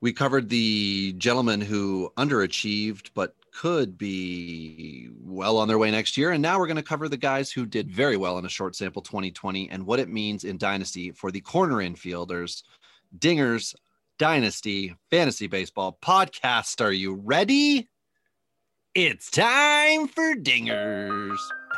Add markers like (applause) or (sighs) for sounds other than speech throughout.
we covered the gentleman who underachieved but could be well on their way next year. And now we're going to cover the guys who did very well in a short sample 2020 and what it means in Dynasty for the corner infielders, dingers, Dynasty, Fantasy Baseball podcast. Are you ready? It's time for dingers.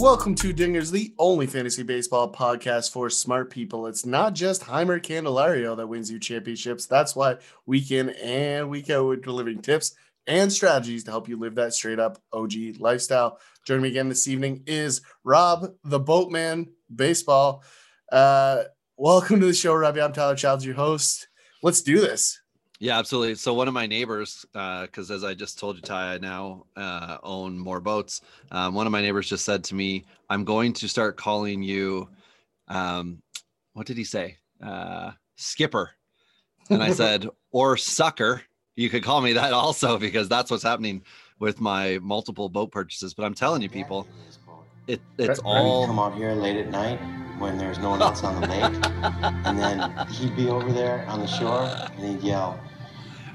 Welcome to Dingers, the only fantasy baseball podcast for smart people. It's not just Jeimer Candelario that wins you championships. That's why week in and week out we're delivering tips and strategies to help you live that straight up OG lifestyle. Joining me again this evening is Rob, the Boatman Baseball. Uh, welcome to the show, Robbie. I'm Tyler Childs, your host. Let's do this. Yeah, absolutely. So one of my neighbors, because uh, as I just told you, Ty, I now uh, own more boats. Um, one of my neighbors just said to me, "I'm going to start calling you." Um, what did he say? Uh, skipper. And I (laughs) said, "Or sucker." You could call me that also because that's what's happening with my multiple boat purchases. But I'm telling you, people, it it's all come out here late at night when there's no one else on the lake, and then (laughs) he'd be over there on the shore and he'd yell,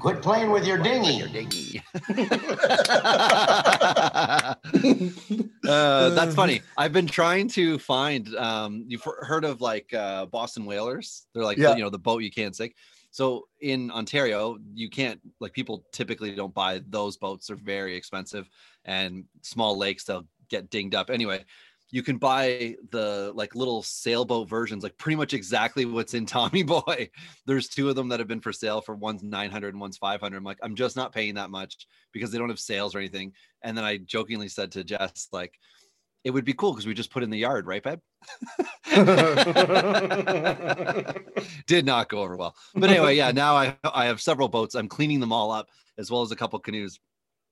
Quit playing with your dinghy. Your dinghy. (laughs) (laughs) uh, that's funny. I've been trying to find. Um, you've heard of like uh, Boston whalers? They're like yeah. you know the boat you can't sink. So in Ontario, you can't like people typically don't buy those boats. They're very expensive, and small lakes they'll get dinged up. Anyway, you can buy the like little sailboat versions, like pretty much exactly what's in Tommy (laughs) Boy. There's two of them that have been for sale for one's 900 and one's 500. I'm like, I'm just not paying that much because they don't have sales or anything. And then I jokingly said to Jess, like, it would be cool because we just put in the yard, right, babe? (laughs) Did not go over well. But anyway, yeah, now I I have several boats. I'm cleaning them all up as well as a couple canoes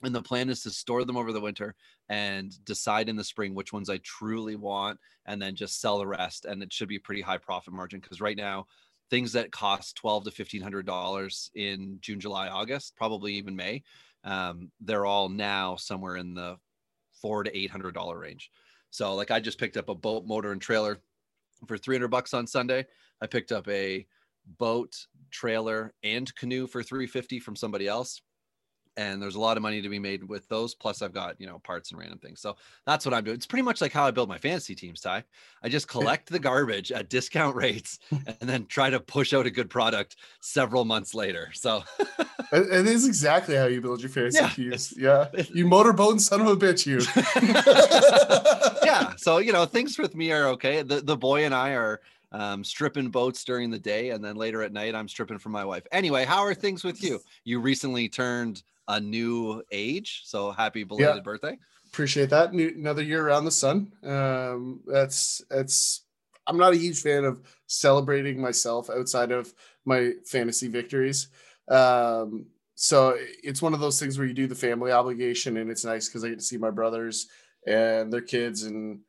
and the plan is to store them over the winter and decide in the spring which ones I truly want and then just sell the rest. And it should be pretty high profit margin because right now, things that cost twelve to fifteen hundred dollars in June, July, August, probably even May, um, they're all now somewhere in the four to eight hundred dollar range. So, like, I just picked up a boat motor and trailer for three hundred bucks on Sunday. I picked up a boat, trailer, and canoe for three fifty from somebody else and there's a lot of money to be made with those plus i've got you know parts and random things. So that's what i'm doing. It's pretty much like how i build my fantasy teams ty. I just collect the garbage at discount (laughs) rates (laughs) and then try to push out a good product several months later so. (laughs) It is exactly how you build your fantasy yeah, teams. yeah. you motorboat son of a bitch you. Yeah so you know things with me are okay. The, the boy and i are um, stripping boats during the day, and then later at night, I'm stripping for my wife. Anyway, how are things with you? You recently turned a new age. So happy belated yeah. birthday. Appreciate that. New, another year around the sun. Um, that's that's. I'm not a huge fan of celebrating myself outside of my fantasy victories. Um, so it's one of those things where you do the family obligation, and it's nice because I get to see my brothers and their kids and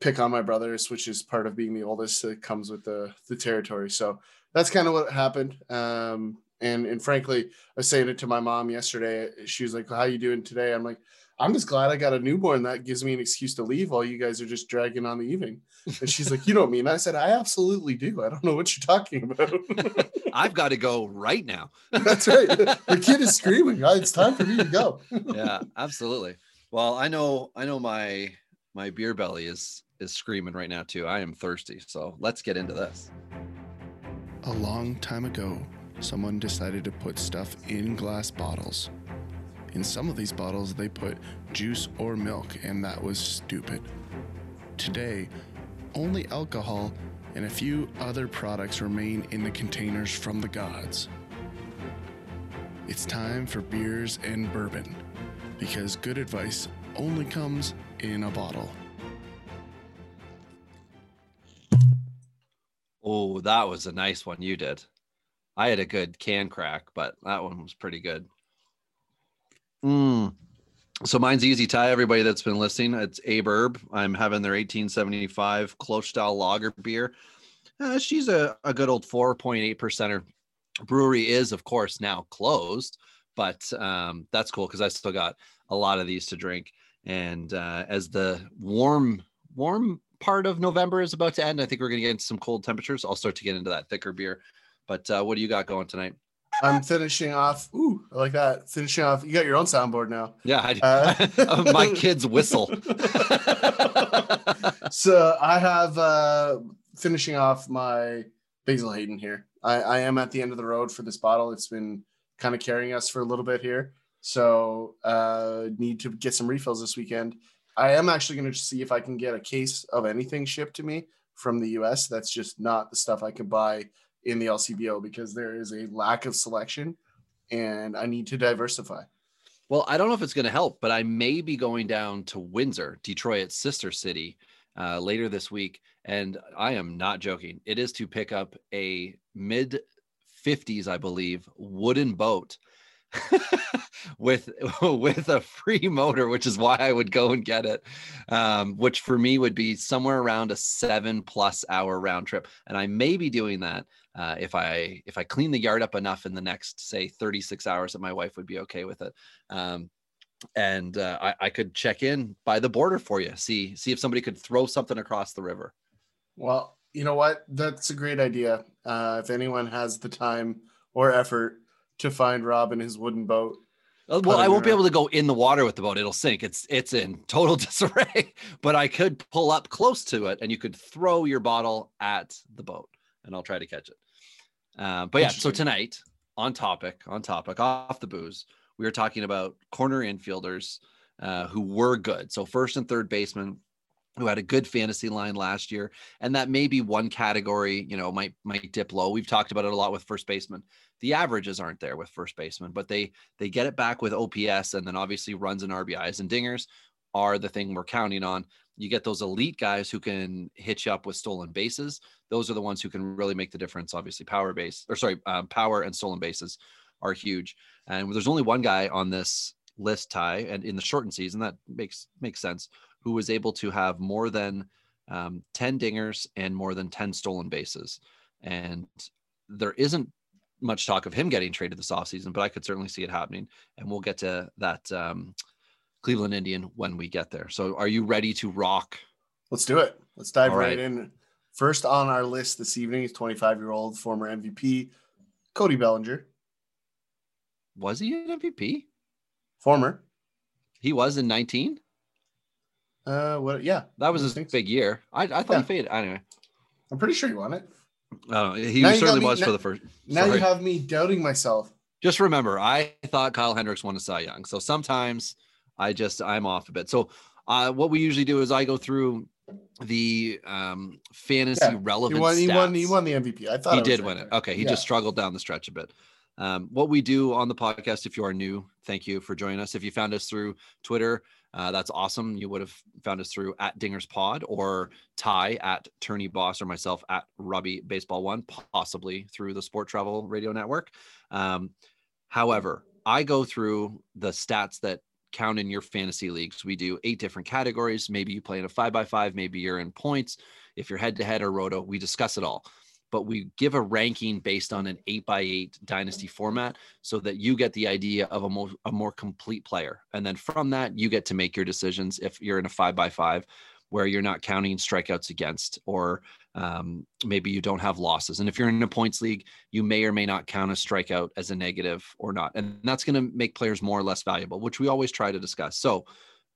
pick on my brothers, which is part of being the oldest that comes with the the territory. So that's kind of what happened. Um, and and frankly, I was saying it to my mom yesterday. She was like, "How you doing today?" I'm like, "I'm just glad I got a newborn. That gives me an excuse to leave while you guys are just dragging on the evening." And she's like, "You know me?" And I said, "I absolutely do. I don't know what you're talking about." (laughs) I've got to go right now. That's right. The kid is screaming. It's time for me to go. (laughs) yeah, absolutely. Well, I know, I know my my beer belly is is screaming right now too. I am thirsty, so let's get into this. A long time ago, someone decided to put stuff in glass bottles. In some of these bottles, they put juice or milk, and that was stupid. Today, only alcohol and a few other products remain in the containers from the gods. It's time for beers and bourbon, because good advice only comes in a bottle. Oh, that was a nice one you did. I had a good can crack, but that one was pretty good. Mm. So mine's easy tie. Everybody that's been listening, it's Abe Herb. I'm having their 1875 close style lager beer. Uh, she's a, a good old 4.8 percenter. Brewery is, of course, now closed, but um, that's cool because I still got a lot of these to drink. And uh, as the warm, warm part of November is about to end, I think we're going to get into some cold temperatures. I'll start to get into that thicker beer. But uh, what do you got going tonight? I'm finishing off. Ooh, I like that. Finishing off. You got your own soundboard now. Yeah, I, uh, (laughs) my (laughs) kids whistle. (laughs) so I have uh, finishing off my Basil Hayden here. I, I am at the end of the road for this bottle. It's been kind of carrying us for a little bit here. So uh, need to get some refills this weekend. I am actually going to see if I can get a case of anything shipped to me from the US. That's just not the stuff I could buy in the LCBO because there is a lack of selection and I need to diversify. Well, I don't know if it's going to help, but I may be going down to Windsor, Detroit's sister city, uh, later this week. And I am not joking. It is to pick up a mid 50s, I believe, wooden boat (laughs) with (laughs) with a free motor, which is why I would go and get it. Um, which for me would be somewhere around a seven plus hour round trip, and I may be doing that uh, if I if I clean the yard up enough in the next say 36 hours that my wife would be okay with it. Um, and uh, I, I could check in by the border for you, see see if somebody could throw something across the river. Well, you know what? That's a great idea. Uh, if anyone has the time or effort to find Rob in his wooden boat. Uh, well, I won't be able to go in the water with the boat. It'll sink. It's it's in total (laughs) disarray. But I could pull up close to it, and you could throw your bottle at the boat, and I'll try to catch it. Uh, but yeah, so tonight on topic, on topic, off the booze, we were talking about corner infielders uh, who were good. So first and third baseman who had a good fantasy line last year, and that may be one category. You know, might might dip low. We've talked about it a lot with first baseman. The averages aren't there with first baseman, but they they get it back with OPS, and then obviously runs and RBIs and dingers are the thing we're counting on. You get those elite guys who can hit you up with stolen bases. Those are the ones who can really make the difference. Obviously, power base or sorry, um, power and stolen bases are huge. And there's only one guy on this list, tie and in the shortened season, that makes makes sense, who was able to have more than um, 10 dingers and more than 10 stolen bases. And there isn't much talk of him getting traded this offseason, but I could certainly see it happening. And we'll get to that um, Cleveland Indian when we get there. So are you ready to rock? Let's do it. Let's dive right. right in. First on our list this evening is 25 year old former MVP Cody Bellinger. Was he an MVP? Former. He was in 19. Uh, what? Yeah, that was his big year. I, I thought yeah. he faded. Anyway, I'm pretty sure he won it. Oh, he now certainly me, was now, for the first. Now you have me doubting myself. Just remember, I thought Kyle Hendricks won a Cy Young. So sometimes I just I'm off a bit. So uh, what we usually do is I go through the um, fantasy yeah, relevant. He won, he won. He won the MVP. I thought he did win it. Okay, he yeah. just struggled down the stretch a bit. Um, what we do on the podcast, if you are new, thank you for joining us. If you found us through Twitter, uh, that's awesome. You would have found us through at Dingers Pod or Ty at Turney Boss or myself at Robbie Baseball One, possibly through the Sport Travel Radio Network. Um, however, I go through the stats that count in your fantasy leagues. We do eight different categories. Maybe you play in a five by five, maybe you're in points. If you're head to head or roto, we discuss it all. But we give a ranking based on an eight by eight dynasty format so that you get the idea of a more, a more complete player. And then from that, you get to make your decisions if you're in a five by five where you're not counting strikeouts against, or um, maybe you don't have losses. And if you're in a points league, you may or may not count a strikeout as a negative or not. And that's going to make players more or less valuable, which we always try to discuss. So,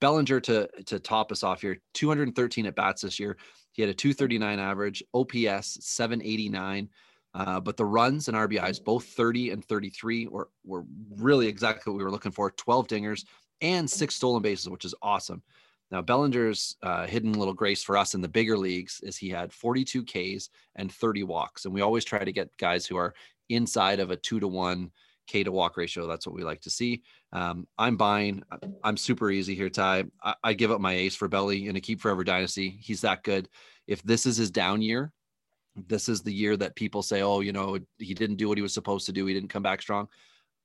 Bellinger to to top us off here, 213 at bats this year. He had a 239 average, OPS 789. Uh, but the runs and RBIs, both 30 and 33, were, were really exactly what we were looking for 12 dingers and six stolen bases, which is awesome. Now, Bellinger's uh, hidden little grace for us in the bigger leagues is he had 42 Ks and 30 walks. And we always try to get guys who are inside of a two to one K to walk ratio. That's what we like to see. Um, I'm buying. I'm super easy here, Ty. I, I give up my ace for Belly in a keep forever dynasty. He's that good. If this is his down year, this is the year that people say, oh, you know, he didn't do what he was supposed to do. He didn't come back strong.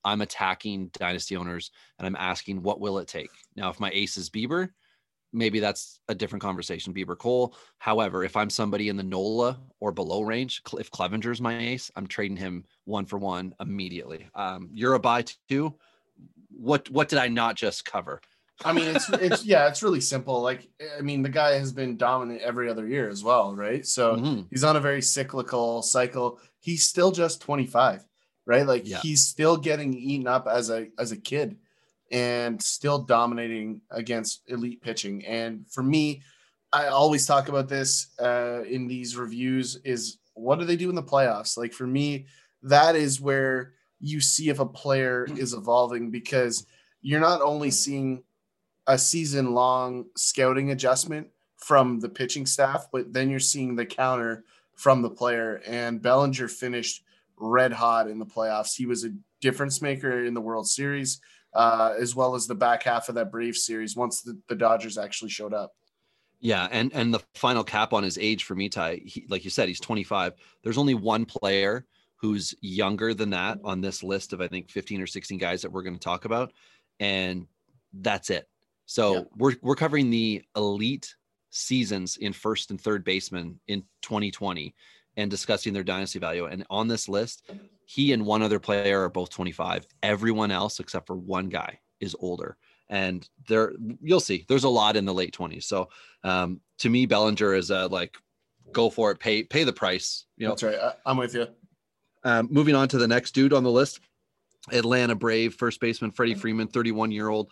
I'm attacking dynasty owners and I'm asking, what will it take? Now, if my ace is Bieber, maybe that's a different conversation. Bieber Cole. However, if I'm somebody in the NOLA or below range, if Clevinger's my ace, I'm trading him one for one immediately. Um, you're a buy too. What what did I not just cover? I mean, it's it's (laughs) yeah, it's really simple. Like, I mean, the guy has been dominant every other year as well, right? So mm-hmm. he's on a very cyclical cycle. He's still just 25, right? Like yeah. he's still getting eaten up as a as a kid and still dominating against elite pitching. And for me, I always talk about this uh, in these reviews is what do they do in the playoffs? Like for me, that is where you see if a player is evolving because you're not only seeing a season long scouting adjustment from the pitching staff, but then you're seeing the counter from the player. And Bellinger finished red hot in the playoffs. He was a difference maker in the World Series, uh, as well as the back half of that brief series once the, the Dodgers actually showed up. Yeah, and and the final cap on his age for me, Ty, he, like you said, he's 25. There's only one player who's younger than that on this list of I think 15 or 16 guys that we're going to talk about, and that's it. So we're we're covering the elite seasons in first and third baseman in 2020 and discussing their dynasty value. And on this list, he and one other player are both 25. Everyone else, except for one guy, is older. And there, you'll see, there's a lot in the late 20s. So um, to me, Bellinger is a like, go for it, pay pay the price. You know, that's right. I, am with you. Um, moving on to the next dude on the list, Atlanta Brave first baseman Freddie Freeman, 31 year old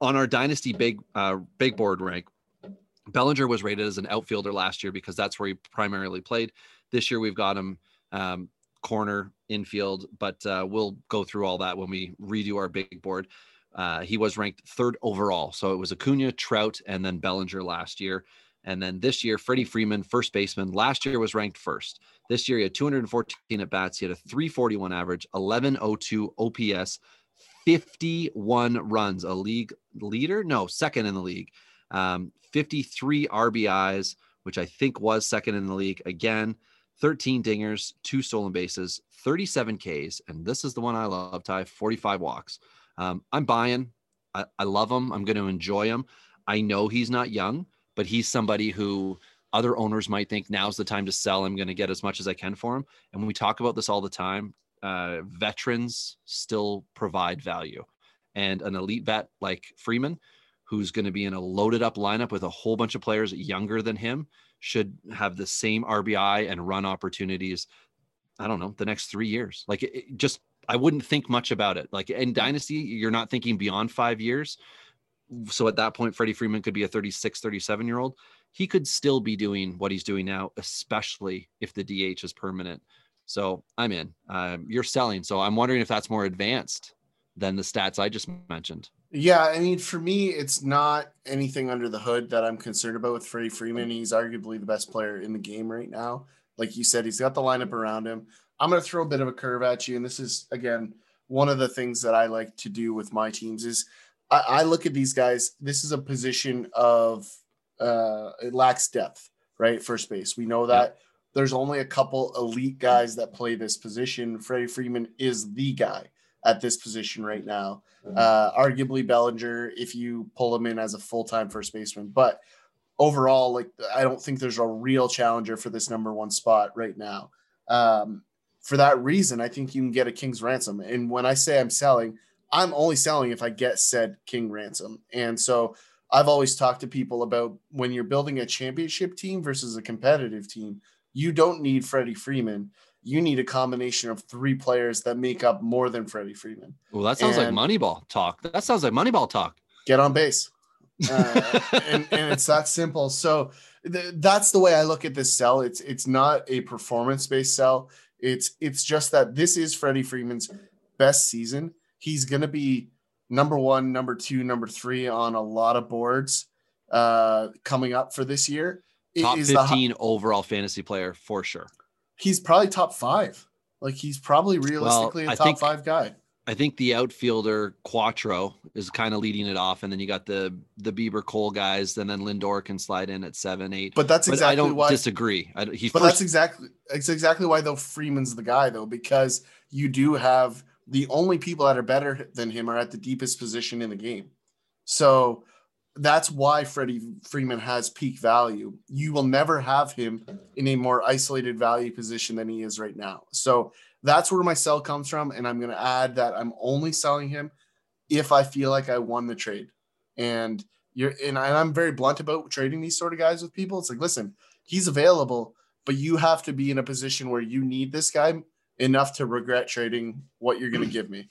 on our dynasty big uh, big board rank, Bellinger was rated as an outfielder last year because that's where he primarily played. This year we've got him um, corner, infield, but uh, we'll go through all that when we redo our big board. Uh, he was ranked third overall, so it was Acuna, Trout, and then Bellinger last year. And then this year, Freddie Freeman, first baseman, last year was ranked first. This year, he had 214 at bats. He had a 341 average, 1102 OPS, 51 runs, a league leader? No, second in the league. Um, 53 RBIs, which I think was second in the league again. 13 dingers, two stolen bases, 37 Ks, and this is the one I love, Ty 45 walks. Um, I'm buying. I, I love him. I'm going to enjoy him. I know he's not young, but he's somebody who other owners might think now's the time to sell. I'm going to get as much as I can for him. And when we talk about this all the time, uh, veterans still provide value. And an elite vet like Freeman, who's going to be in a loaded up lineup with a whole bunch of players younger than him, should have the same RBI and run opportunities. I don't know, the next three years. Like it, it just, I wouldn't think much about it. Like in Dynasty, you're not thinking beyond five years. So at that point, Freddie Freeman could be a 36, 37 year old. He could still be doing what he's doing now, especially if the DH is permanent. So I'm in. Um, you're selling. So I'm wondering if that's more advanced than the stats I just mentioned. Yeah, I mean, for me, it's not anything under the hood that I'm concerned about with Freddie Freeman. He's arguably the best player in the game right now. Like you said, he's got the lineup around him. I'm going to throw a bit of a curve at you, and this is again one of the things that I like to do with my teams is I, I look at these guys. This is a position of uh, it lacks depth, right? First base. We know that. There's only a couple elite guys that play this position. Freddie Freeman is the guy at this position right now. Mm-hmm. Uh, arguably Bellinger, if you pull him in as a full time first baseman. But overall, like I don't think there's a real challenger for this number one spot right now. Um, for that reason, I think you can get a king's ransom. And when I say I'm selling, I'm only selling if I get said king ransom. And so I've always talked to people about when you're building a championship team versus a competitive team, you don't need Freddie Freeman. You need a combination of three players that make up more than Freddie Freeman. Well, that sounds and like Moneyball talk. That sounds like Moneyball talk. Get on base. Uh, (laughs) and, and, it's that simple. So th- that's the way I look at this sell. It's it's not a performance based sell. It's it's just that this is Freddie Freeman's best season. He's going to be number one, number two, number three on a lot of boards uh, coming up for this year top 15 the, overall fantasy player for sure. He's probably top five. Like he's probably realistically well, a top think, five guy. I think the outfielder Quattro is kind of leading it off, and then you got the the Bieber Cole guys, and then Lindor can slide in at seven, eight. But that's exactly I don't why. disagree. I, but first, that's exactly it's exactly why though Freeman's the guy though because you do have the only people that are better than him are at the deepest position in the game. So that's why Freddie Freeman has peak value. You will never have him in a more isolated value position than he is right now. So that's where my sell comes from. And I'm going to add that I'm only selling him if I feel like I won the trade. And you're, and I'm very blunt about trading these sort of guys with people. It's like, listen, he's available, but you have to be in a position where you need this guy enough to regret trading what you're going to give me.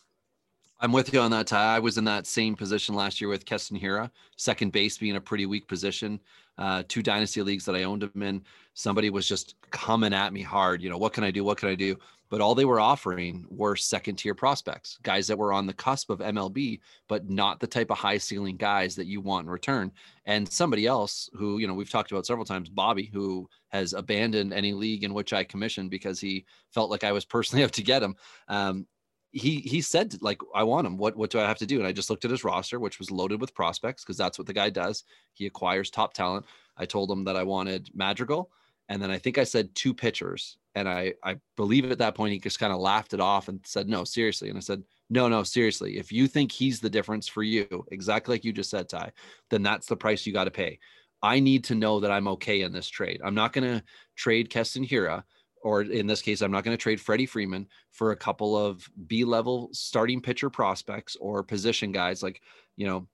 I'm with you on that, Ty. I was in that same position last year with Keston Hiura, second base being a pretty weak position. Uh, two dynasty leagues that I owned him in. Somebody was just coming at me hard. You know, what can I do? What can I do? But all they were offering were second tier prospects, guys that were on the cusp of MLB, but not the type of high ceiling guys that you want in return. And somebody else who, you know, we've talked about several times, Bobby, who has abandoned any league in which I commissioned because he felt like I was personally (laughs) out to get him. Um, he he said like I want him. What what do I have to do? And I just looked at his roster, which was loaded with prospects because that's what the guy does. He acquires top talent. I told him that I wanted Madrigal, and then I think I said two pitchers, and I I believe at that point he just kind of laughed it off and said no seriously, and I said no no seriously. If you think he's the difference for you, exactly like you just said, Ty, then that's the price you got to pay. I need to know that I'm okay in this trade. I'm not going to trade Keston Hiura." or in this case, I'm not going to trade Freddie Freeman for a couple of B level starting pitcher prospects or position guys like, you know,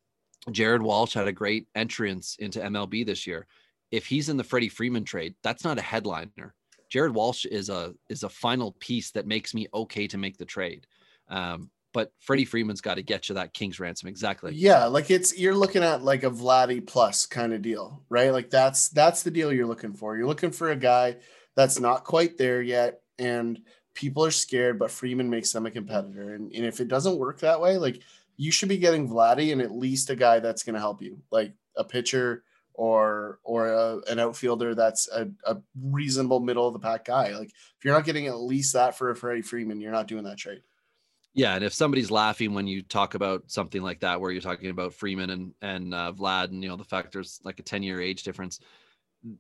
Jared Walsh had a great entrance into MLB this year. If he's in the Freddie Freeman trade, that's not a headliner. Jared Walsh is a is a final piece that makes me okay to make the trade. Um, but Freddie Freeman's got to get you that king's ransom exactly. Yeah, like it's you're looking at like a Vladdy plus kind of deal, right? Like that's that's the deal you're looking for. You're looking for a guy that's not quite there yet. And people are scared, but Freeman makes them a competitor. And, and if it doesn't work that way, like you should be getting Vladdy and at least a guy that's going to help you, like a pitcher or or a, an outfielder that's a, a, reasonable middle of the pack guy. Like if you're not getting at least that for a Freddie Freeman, you're not doing that trade. Yeah, and if somebody's laughing when you talk about something like that, where you're talking about Freeman and and uh, Vlad, and you know the fact there's like a 10 year age difference,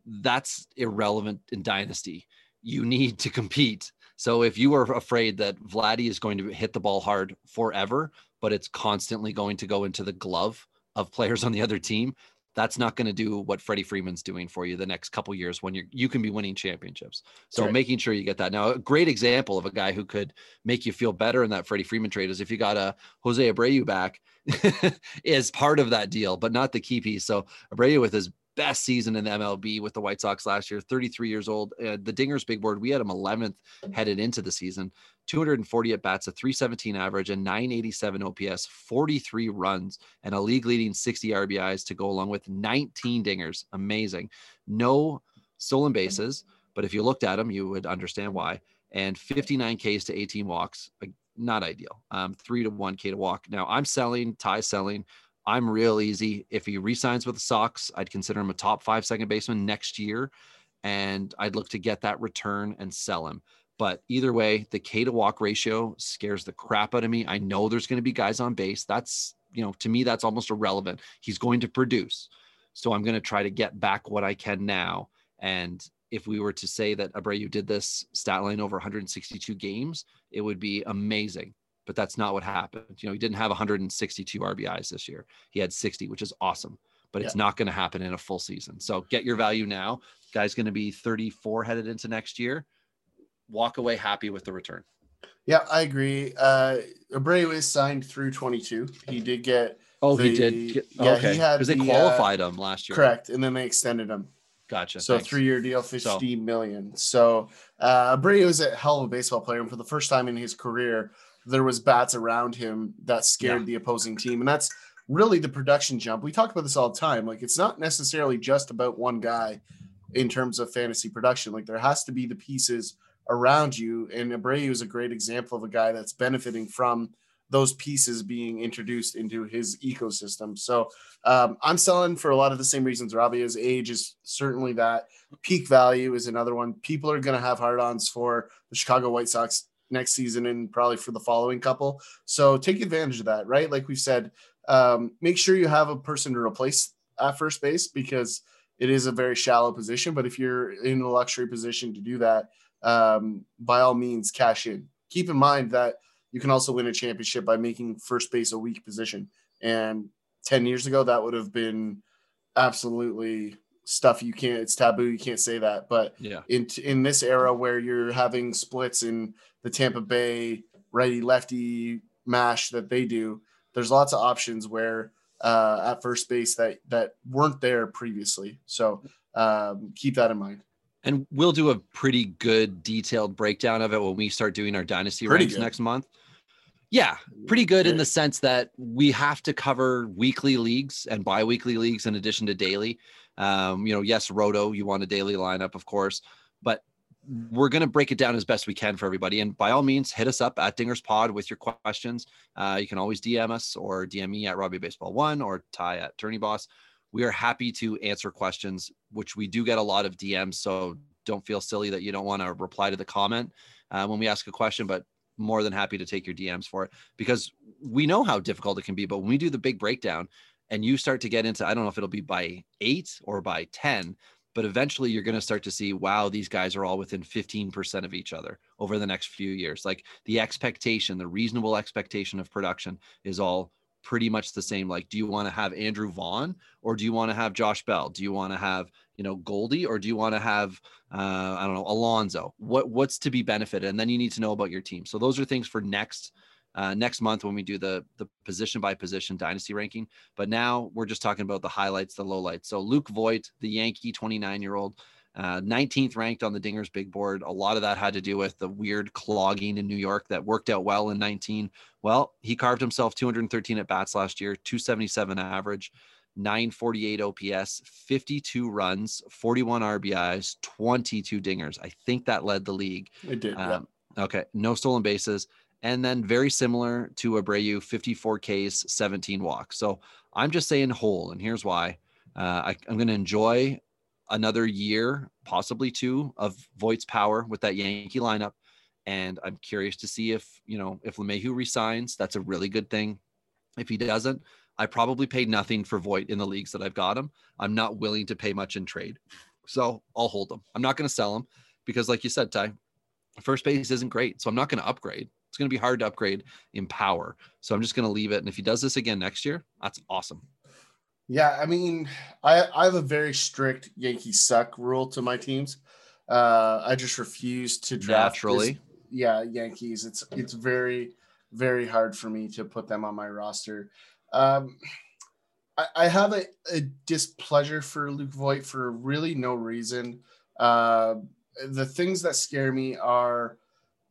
that's irrelevant in dynasty. You need to compete. So if you are afraid that Vladdy is going to hit the ball hard forever, but it's constantly going to go into the glove of players on the other team, that's not going to do what Freddie Freeman's doing for you the next couple years when you you can be winning championships. So right. making sure you get that. Now, a great example of a guy who could make you feel better in that Freddie Freeman trade is if you got a Jose Abreu back (laughs) is part of that deal, but not the key piece. So Abreu with his best season in the MLB with the White Sox last year, 33 years old. Uh, the Dingers big board, we had him 11th headed into the season, 240 at bats, a 317 average, and 987 OPS, 43 runs, and a league leading 60 RBIs to go along with 19 dingers. Amazing. No stolen bases, but if you looked at him, you would understand why. And 59 Ks to 18 walks. Not ideal. Um, three to one K to walk. Now I'm selling, Ty selling I'm real easy. If he resigns with the Sox, I'd consider him a top five second baseman next year. And I'd look to get that return and sell him. But either way, the K to walk ratio scares the crap out of me. I know there's going to be guys on base. That's, you know, to me, that's almost irrelevant. He's going to produce. So I'm going to try to get back what I can now. And if we were to say that Abreu did this stat line over 162 games, it would be amazing but that's not what happened. You know, he didn't have 162 RBIs this year. He had 60, which is awesome, but yeah. it's not going to happen in a full season. So get your value now. Guy's going to be 34 headed into next year. Walk away happy with the return. Yeah, I agree. Uh, Abreu is signed through 22. He did get. Oh, the, he did. Get, yeah, okay. he had because they the, qualified uh, him last year. Correct, and then they extended him. Gotcha. So three year deal, fifty so. million. So uh, Abreu is a hell of a baseball player, and for the first time in his career, there was bats around him that scared yeah. the opposing team. And that's really the production jump. We talk about this all the time. Like it's not necessarily just about one guy in terms of fantasy production. Like there has to be the pieces around you. And Abreu is a great example of a guy that's benefiting from those pieces being introduced into his ecosystem. So um, I'm selling for a lot of the same reasons. Robbie, age is certainly that. Peak value is another one. People are going to have hard ons for the Chicago White Sox next season and probably for the following couple. So take advantage of that, right? Like we've said, um, make sure you have a person to replace at first base because it is a very shallow position. But if you're in a luxury position to do that, um, by all means, cash in. Keep in mind that you can also win a championship by making first base a weak position. And 10 years ago, that would have been absolutely stuff you can't it's taboo you can't say that. But yeah. in in this era where you're having splits in the Tampa Bay righty lefty mash that they do there's lots of options where uh, at first base that that weren't there previously. So um, keep that in mind. And we'll do a pretty good detailed breakdown of it when we start doing our dynasty Pretty ranks good. next month. Yeah pretty good in the sense that we have to cover weekly leagues and bi-weekly leagues in addition to daily um, you know yes roto you want a daily lineup of course but we're going to break it down as best we can for everybody and by all means hit us up at dingers pod with your questions uh, you can always dm us or dm me at robbie baseball one or ty at tourney boss we are happy to answer questions which we do get a lot of dms so don't feel silly that you don't want to reply to the comment uh, when we ask a question but more than happy to take your DMs for it because we know how difficult it can be. But when we do the big breakdown and you start to get into, I don't know if it'll be by eight or by 10, but eventually you're going to start to see, wow, these guys are all within 15% of each other over the next few years. Like the expectation, the reasonable expectation of production is all pretty much the same. Like, do you want to have Andrew Vaughn or do you want to have Josh Bell? Do you want to have, you know, Goldie or do you want to have, uh, I don't know, Alonso? What what's to be benefited? And then you need to know about your team. So those are things for next uh, next month when we do the the position by position dynasty ranking. But now we're just talking about the highlights, the lowlights. So Luke Voit, the Yankee 29 year old, uh, 19th ranked on the Dingers big board. A lot of that had to do with the weird clogging in New York that worked out well in 19. Well, he carved himself 213 at bats last year, 277 average. 948 OPS, 52 runs, 41 RBIs, 22 dingers. I think that led the league. it did yeah. Um, okay, no stolen bases. And then very similar to Abreu, 54 Ks, 17 walks. So I'm just saying whole, and here's why. Uh, I, I'm going to enjoy another year, possibly two, of Voit's power with that Yankee lineup. And I'm curious to see if, you know, if LeMahieu resigns, that's a really good thing. If he doesn't, I probably paid nothing for Voit in the leagues that I've got him. I'm not willing to pay much in trade. So I'll hold him. I'm not going to sell him because, like you said, Ty, first base isn't great. So I'm not going to upgrade. It's going to be hard to upgrade in power. So I'm just going to leave it. And if he does this again next year, that's awesome. Yeah, I mean, I I have a very strict Yankee suck rule to my teams. Uh, I just refuse to draft this- Naturally. yeah, Yankees. It's it's very very hard for me to put them on my roster. Um, I, I have a, a displeasure for Luke Voit for really no reason. Uh, the things that scare me are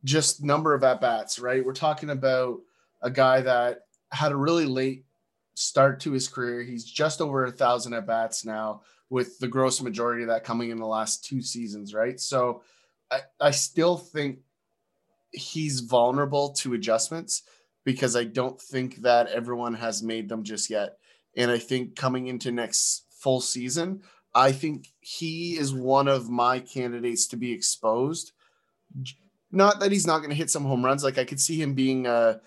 just number of at bats. Right, we're talking about a guy that had a really late start to his career. He's just over a thousand at bats now, with the gross majority of that coming in the last two seasons. Right, so I, I still think he's vulnerable to adjustments because I don't think that everyone has made them just yet. And I think coming into next full season, I think he is one of my candidates to be exposed. Not that he's not going to hit some home runs. Like I could see him being a,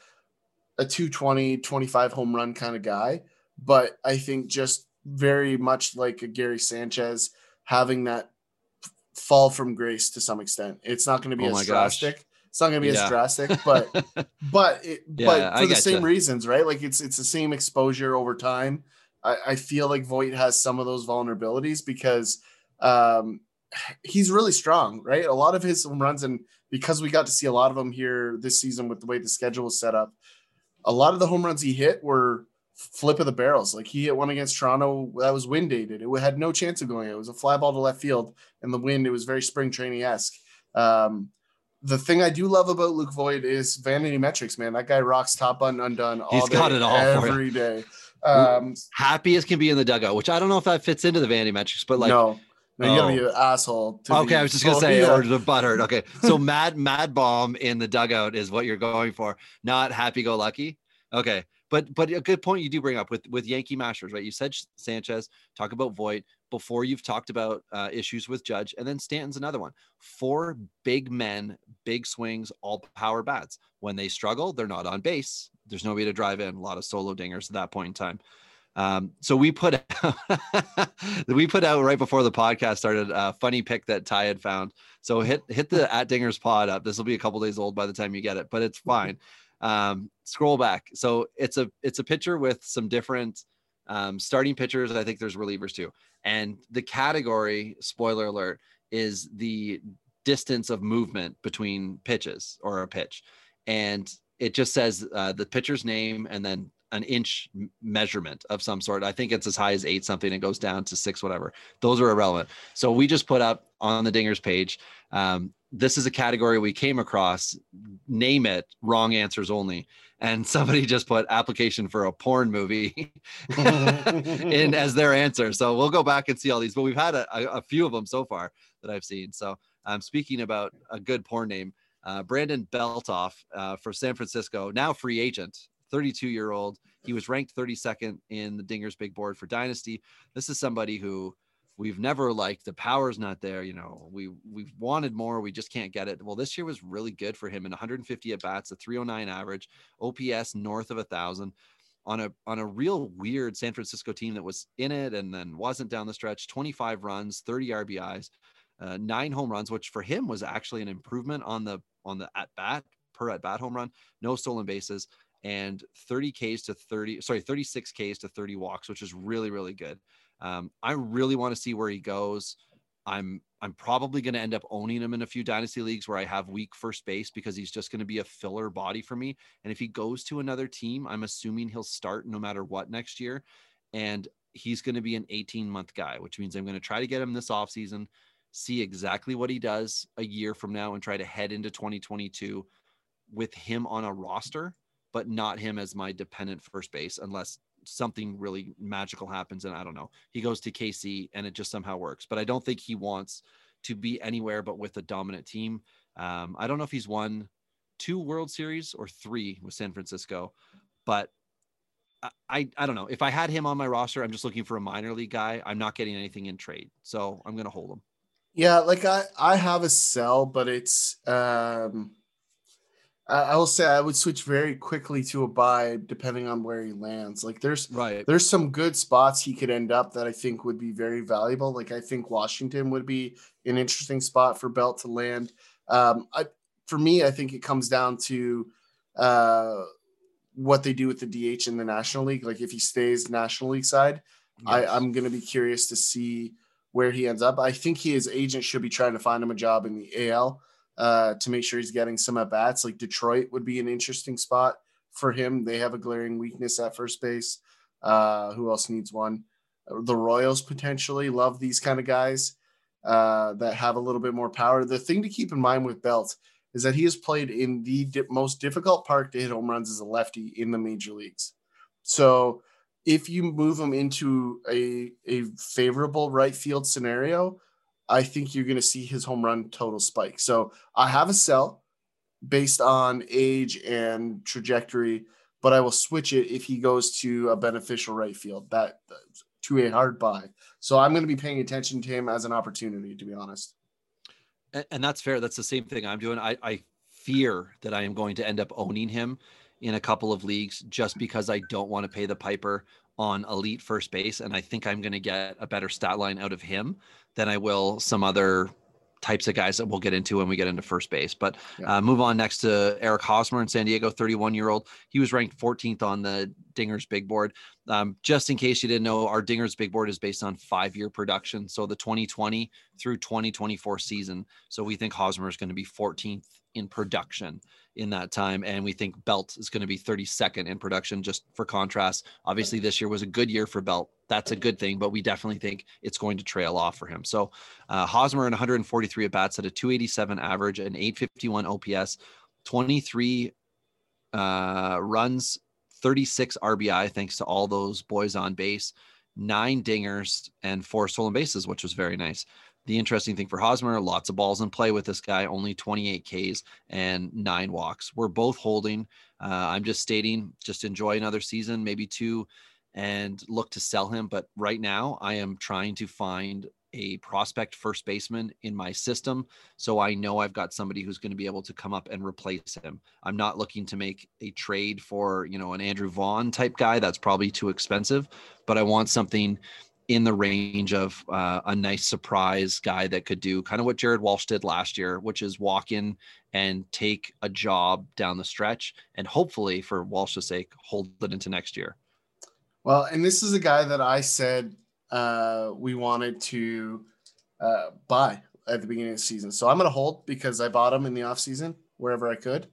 a 220, 25 home run kind of guy. But I think just very much like a Gary Sanchez having that fall from grace to some extent. It's not going to be Oh as my gosh. drastic. It's not going to be Yeah. as drastic, but (laughs) but it, Yeah, but I for the getcha. same reasons, right? Like it's it's the same exposure over time. I, I feel like Voit has some of those vulnerabilities because um, he's really strong, right? A lot of his home runs, and because we got to see a lot of them here this season with the way the schedule was set up, a lot of the home runs he hit were flip of the barrels. Like he hit one against Toronto that was wind dated. It had no chance of going. It was a fly ball to left field, and the wind. It was very spring training esque. Um, the thing I do love about Luke Voit is vanity metrics, man. That guy rocks top button undone all He's day, got it all every day. Um, Happy as can be in the dugout, which I don't know if that fits into the vanity metrics, but like no, no, you gotta be Oh. an asshole. to Okay, be- I was just gonna Oh, say, yeah. (laughs) or the butthurt. Okay, so mad, mad bomb in the dugout is what you're going for, not happy go lucky. Okay, but but a good point you do bring up with with Yankee Masters, right? You said Sanchez, talk about Voit before you've talked about uh, issues with Judge, and then Stanton's another one. Four big men, big swings, all power bats. When they struggle, they're not on base. There's nobody to drive in. A lot of solo dingers at that point in time. Um, so we put out, (laughs) we put out right before the podcast started a funny pick that Ty had found. So hit hit the (laughs) at Dingers pod up. This will be a couple days old by the time you get it, but it's fine. Um, scroll back. So it's a it's a picture with some different um, starting pitchers. I think there's relievers too. And the category, spoiler alert, is the distance of movement between pitches or a pitch. And it just says uh, the pitcher's name and then an inch measurement of some sort. I think it's as high as eight something It goes down to six, whatever. Those are irrelevant. So we just put up on the Dingers page. Um, this is a category we came across. Name it. Wrong answers only. And somebody (laughs) just put application for a porn movie (laughs) in as their answer. So we'll go back and see all these. But we've had a, a, few of them so far that I've seen. So I'm um, speaking about a good porn name. Uh, Brandon Beltoff uh, for San Francisco, now free agent. 32 year old. He was ranked 32nd in the Dingers Big Board for Dynasty. This is somebody who we've never liked. The power's not there. You know, we we've wanted more. We just can't get it. Well, this year was really good for him in 150 at bats, a 309 average, OPS north of a thousand on a on a real weird San Francisco team that was in it and then wasn't down the stretch. 25 runs, 30 RBIs, uh, nine home runs, which for him was actually an improvement on the on the at bat per at bat home run. No stolen bases and 30 Ks to 30, sorry, 36 Ks to 30 walks, which is really, really good. Um, I really want to see where he goes. I'm I'm probably going to end up owning him in a few dynasty leagues where I have weak first base because he's just going to be a filler body for me. And if he goes to another team, I'm assuming he'll start no matter what next year. And he's going to be an 18 month guy, which means I'm going to try to get him this offseason, see exactly what he does a year from now, and try to head into 2022 with him on a roster but not him as my dependent first base unless something really magical happens and I don't know. He goes to KC and it just somehow works. But I don't think he wants to be anywhere but with a dominant team. Um, I don't know if he's won two World Series or three with San Francisco, but I, I don't know. If I had him on my roster, I'm just looking for a minor league guy. I'm not getting anything in trade. So I'm gonna hold him. Yeah, like I I have a sell, but it's um I will say I would switch very quickly to a buy depending on where he lands. Like there's right there's some good spots he could end up that I think would be very valuable. Like I think Washington would be an interesting spot for Belt to land. Um, I, for me, I think it comes down to uh, what they do with the DH in the National League. Like if he stays National League side, yes. I, I'm going to be curious to see where he ends up. I think his agent should be trying to find him a job in the AL uh, to make sure he's getting some at bats. Like Detroit would be an interesting spot for him. They have a glaring weakness at first base. Uh, who else needs one? The Royals potentially love these kind of guys uh, that have a little bit more power. The thing to keep in mind with Belt is that he has played in the di- most difficult park to hit home runs as a lefty in the major leagues. So if you move him into a, a favorable right field scenario, I think you're going to see his home run total spike. So I have a sell based on age and trajectory, but I will switch it if he goes to a beneficial right field that to a hard buy. So I'm going to be paying attention to him as an opportunity, to be honest. And, and that's fair. That's the same thing I'm doing. I, I fear that I am going to end up owning him in a couple of leagues just because I don't want to pay the piper on elite first base. And I think I'm going to get a better stat line out of him than I will some other types of guys that we'll get into when we get into first base. But yeah. uh, move on next to Eric Hosmer in San Diego, 31 year old. He was ranked 14th on the Dingers Big Board. Um, just in case you didn't know, our Dingers Big Board is based on five year production. So the 2020 through 2024 season. So we think Hosmer is going to be 14th in production in that time. And we think Belt is going to be 32nd in production, just for contrast. Obviously, this year was a good year for Belt. That's a good thing, but we definitely think it's going to trail off for him. So uh, Hosmer in 143 at bats at a 287 average, an 851 OPS, 23 uh, runs, 36 RBI, thanks to all those boys on base, nine dingers, and four stolen bases, which was very nice. The interesting thing for Hosmer, lots of balls in play with this guy, only 28 Ks and nine walks. We're both holding. Uh, I'm just stating, just enjoy another season, maybe two, and look to sell him. But right now, I am trying to find a prospect first baseman in my system. So I know I've got somebody who's going to be able to come up and replace him. I'm not looking to make a trade for, you know, an Andrew Vaughn type guy. That's probably too expensive, but I want something in the range of uh, a nice surprise guy that could do kind of what Jared Walsh did last year, which is walk in and take a job down the stretch and hopefully for Walsh's sake, hold it into next year. Well, and this is a guy that I said uh, we wanted to uh, buy at the beginning of the season. So I'm going to hold because I bought him in the offseason wherever I could.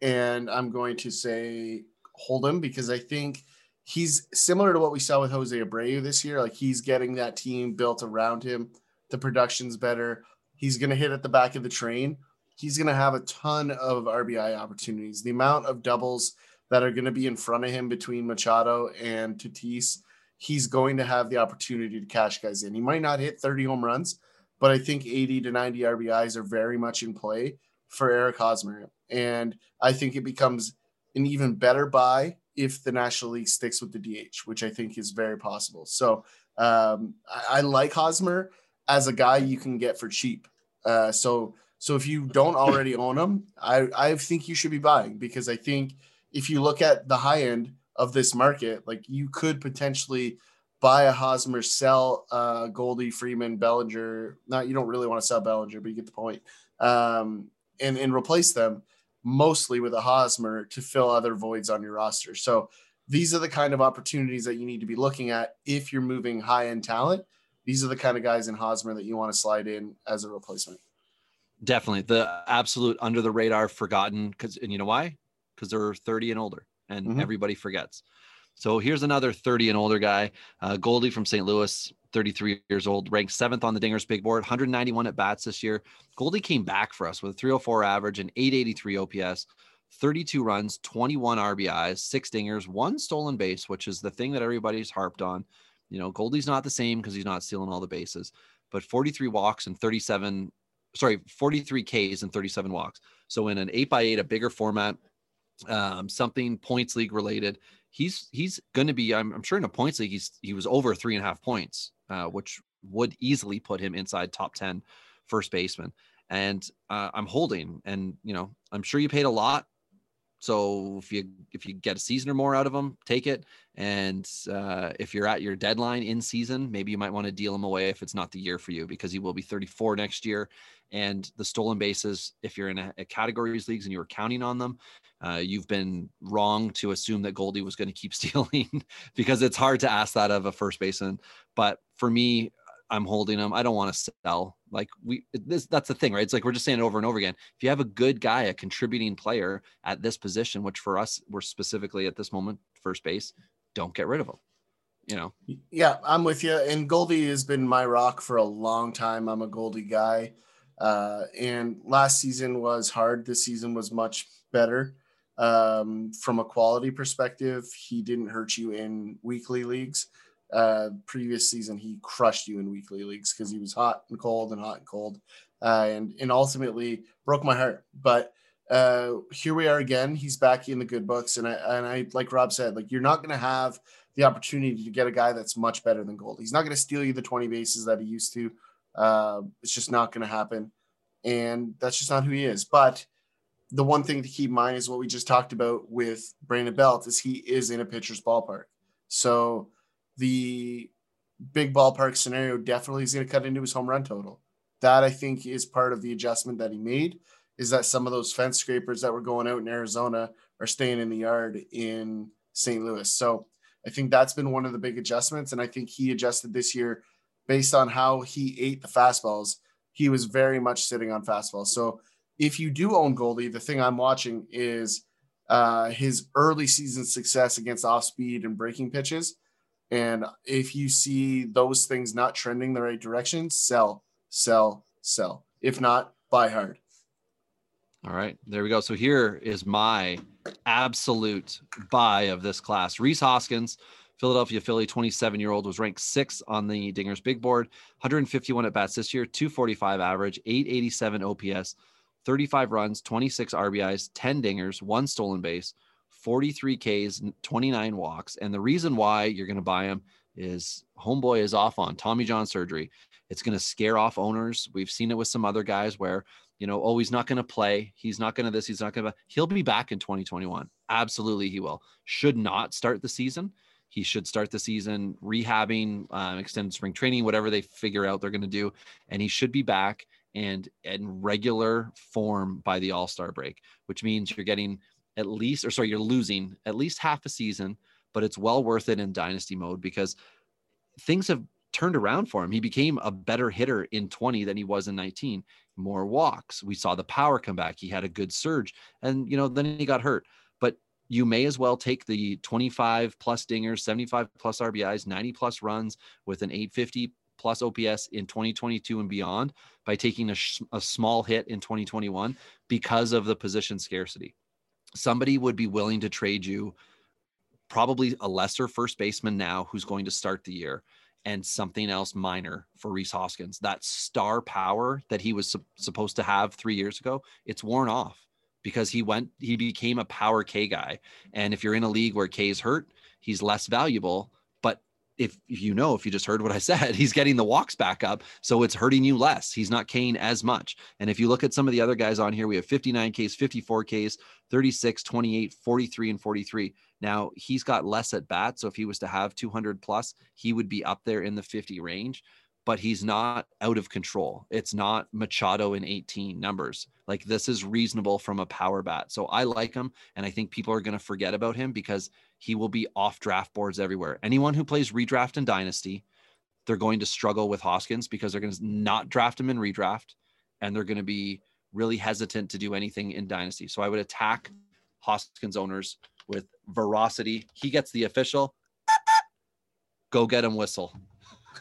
And I'm going to say hold him because I think he's similar to what we saw with Jose Abreu this year. Like he's getting that team built around him. The production's better. He's going to hit at the back of the train. He's going to have a ton of RBI opportunities. The amount of doubles that are going to be in front of him between Machado and Tatis he's going to have the opportunity to cash guys in. He might not hit 30 home runs, but I think 80 to 90 RBIs are very much in play for Eric Hosmer. And I think it becomes an even better buy if the National League sticks with the DH, which I think is very possible. So um, I, I, like Hosmer as a guy you can get for cheap. Uh, so so if you don't already own him, I, I think you should be buying because I think if you look at the high end, of this market. Like you could potentially buy a Hosmer, sell uh, Goldie, Freeman, Bellinger. Not you don't really want to sell Bellinger, but you get the point. Um, and and replace them mostly with a Hosmer to fill other voids on your roster. So these are the kind of opportunities that you need to be looking at if you're moving high end talent. These are the kind of guys in Hosmer that you want to slide in as a replacement. Definitely the absolute under the radar forgotten because and you know why? Because they're 30 and older and mm-hmm. everybody forgets. So here's another 30 and older guy, uh, Goldie from St. Louis, 33 years old, ranked seventh on the Dingers big board, 191 at bats this year. Goldie came back for us with a 304 average and 883 OPS, 32 runs, 21 RBIs, six dingers, one stolen base, which is the thing that everybody's harped on. You know, Goldie's not the same because he's not stealing all the bases, but 43 walks and 37, sorry, 43 Ks and 37 walks. So in an eight by eight, a bigger format, um, something points league related. He's he's going to be. I'm, I'm, sure in a points league, he's he was over three and a half points, uh, which would easily put him inside top ten first baseman. And uh, I'm holding, and you know, I'm sure you paid a lot. So if you if you get a season or more out of them, take it. And uh, if you're at your deadline in season, maybe you might want to deal him away if it's not the year for you because he will be 34 next year. And the stolen bases, if you're in a, a categories leagues and you were counting on them, uh, you've been wrong to assume that Goldie was going to keep (laughs) stealing because it's hard to ask that of a first baseman. But for me, I'm holding him. I don't want to sell. Like we, this that's the thing, right? It's like we're just saying it over and over again. If you have a good guy, a contributing player at this position, which for us, we're specifically at this moment first base, don't get rid of him. You know. Yeah, I'm with you. And Goldie has been my rock for a long time. I'm a Goldie guy. Uh, and last season was hard. This season was much better. Um, from a quality perspective, he didn't hurt you in weekly leagues. Uh, previous season, he crushed you in weekly leagues because he was hot and cold and hot and cold, uh, and and ultimately broke my heart. But uh, here we are again. He's back in the good books, and I and I like Rob said, like you're not going to have the opportunity to get a guy that's much better than Gold. He's not going to steal you the 20 bases that he used to. Uh, it's just not going to happen, and that's just not who he is. But the one thing to keep in mind is what we just talked about with Brandon Belt is he is in a pitcher's ballpark. So the big ballpark scenario definitely is going to cut into his home run total. That I think is part of the adjustment that he made is that some of those fence scrapers that were going out in Arizona are staying in the yard in St. Louis. So I think that's been one of the big adjustments. And I think he adjusted this year based on how he ate the fastballs. He was very much sitting on fastballs. So if you do own Goldie, the thing I'm watching is uh, his early season success against off speed and breaking pitches. And if you see those things not trending the right direction, sell, sell, sell. If not, buy hard. All right, there we go. So here is my absolute buy of this class. Rhys Hoskins, Philadelphia Philly, 27 year old, was ranked sixth on the Dingers big board, 151 at bats this year, 245 average, 887 OPS, 35 runs, 26 RBIs, 10 dingers, one stolen base, 43 Ks, 29 walks. And the reason why you're going to buy him is homeboy is off on Tommy John surgery. It's going to scare off owners. We've seen it with some other guys where, you know, oh, he's not going to play. He's not going to this. He's not going to. He'll be back in 2021. Absolutely, he will. Should not start the season. He should start the season rehabbing, um, extended spring training, whatever they figure out they're going to do, and he should be back and in regular form by the All Star break, which means you're getting at least, or sorry, you're losing at least half a season, but it's well worth it in dynasty mode because things have turned around for him. He became a better hitter in 20 than he was in 19. More walks. We saw the power come back. He had a good surge, and you know then he got hurt. But you may as well take the 25 plus dingers, 75 plus RBIs, 90 plus runs with an 850 plus OPS in 2022 and beyond by taking a, sh- a small hit in 2021 because of the position scarcity. Somebody would be willing to trade you probably a lesser first baseman now who's going to start the year and something else minor for Rhys Hoskins. That star power that he was su- supposed to have three years ago, it's worn off because he went, he became a power K guy. And if you're in a league where K is hurt, he's less valuable. If, if you know, if you just heard what I (laughs) said, he's getting the walks back up. So it's hurting you less. He's not Kane as much. And if you look at some of the other guys on here, we have 59 Ks, 54 Ks, 36, 28, 43, and 43. Now he's got less at bat. So if he was to have 200 plus, he would be up there in the 50 range, but he's not out of control. It's not Machado in 18 numbers. Like this is reasonable from a power bat. So I like him. And I think people are going to forget about him because he will be off draft boards everywhere. Anyone who plays redraft and dynasty, they're going to struggle with Hoskins because they're going to not draft him in redraft and they're going to be really hesitant to do anything in dynasty. So I would attack Hoskins owners with veracity. He gets the official. Go get him whistle.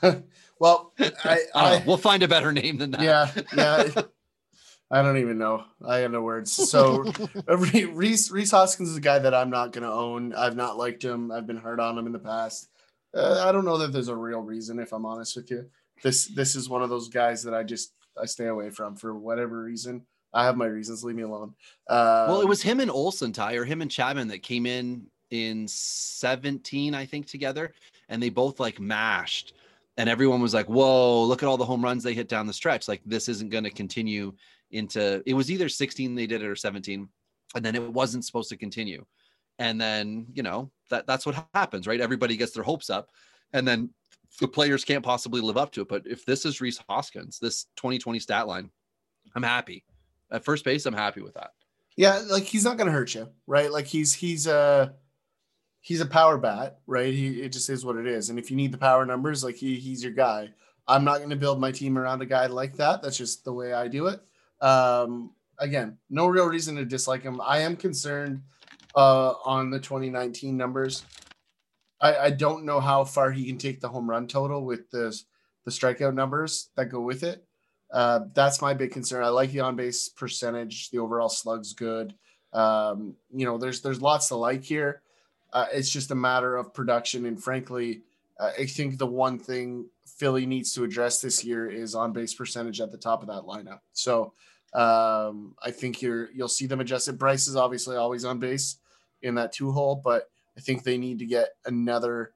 (laughs) well, I, I (laughs) I, we'll find a better name than that. yeah, yeah. (laughs) I don't even know. I have no words. So uh, Re- Rhys Rhys Hoskins is a guy that I'm not going to own. I've not liked him. I've been hard on him in the past. Uh, I don't know that there's a real reason. If I'm honest with you, this this is one of those guys that I just I stay away from for whatever reason. I have my reasons. Leave me alone. Uh, Well, it was him and Olson, Ty, or him and Chapman that came in in 17, I think, together, and they both like mashed. And everyone was like, whoa, look at all the home runs they hit down the stretch. Like, this isn't going to continue into it was either 16 they did it or 17, and then it wasn't supposed to continue. And then, you know, that that's what happens, right? Everybody gets their hopes up, and then the players can't possibly live up to it. But if this is Rhys Hoskins, this 2020 stat line, I'm happy. At first base, I'm happy with that. Yeah, like he's not gonna hurt you, right? Like he's he's a he's a power bat, right? He it just is what it is. And if you need the power numbers, like he he's your guy. I'm not gonna build my team around a guy like that. That's just the way I do it. Um, again, no real reason to dislike him. I am concerned uh, on the 2019 numbers. I, I don't know how far he can take the home run total with the the strikeout numbers that go with it. Uh, that's my big concern. I like the on base percentage. The overall slug's good. Um, you know, there's there's lots to like here. Uh, it's just a matter of production, and frankly, uh, I think the one thing Philly needs to address this year is on base percentage at the top of that lineup. So um, I think you're you'll see them adjust it. Bryce is obviously always on base in that two hole, but I think they need to get another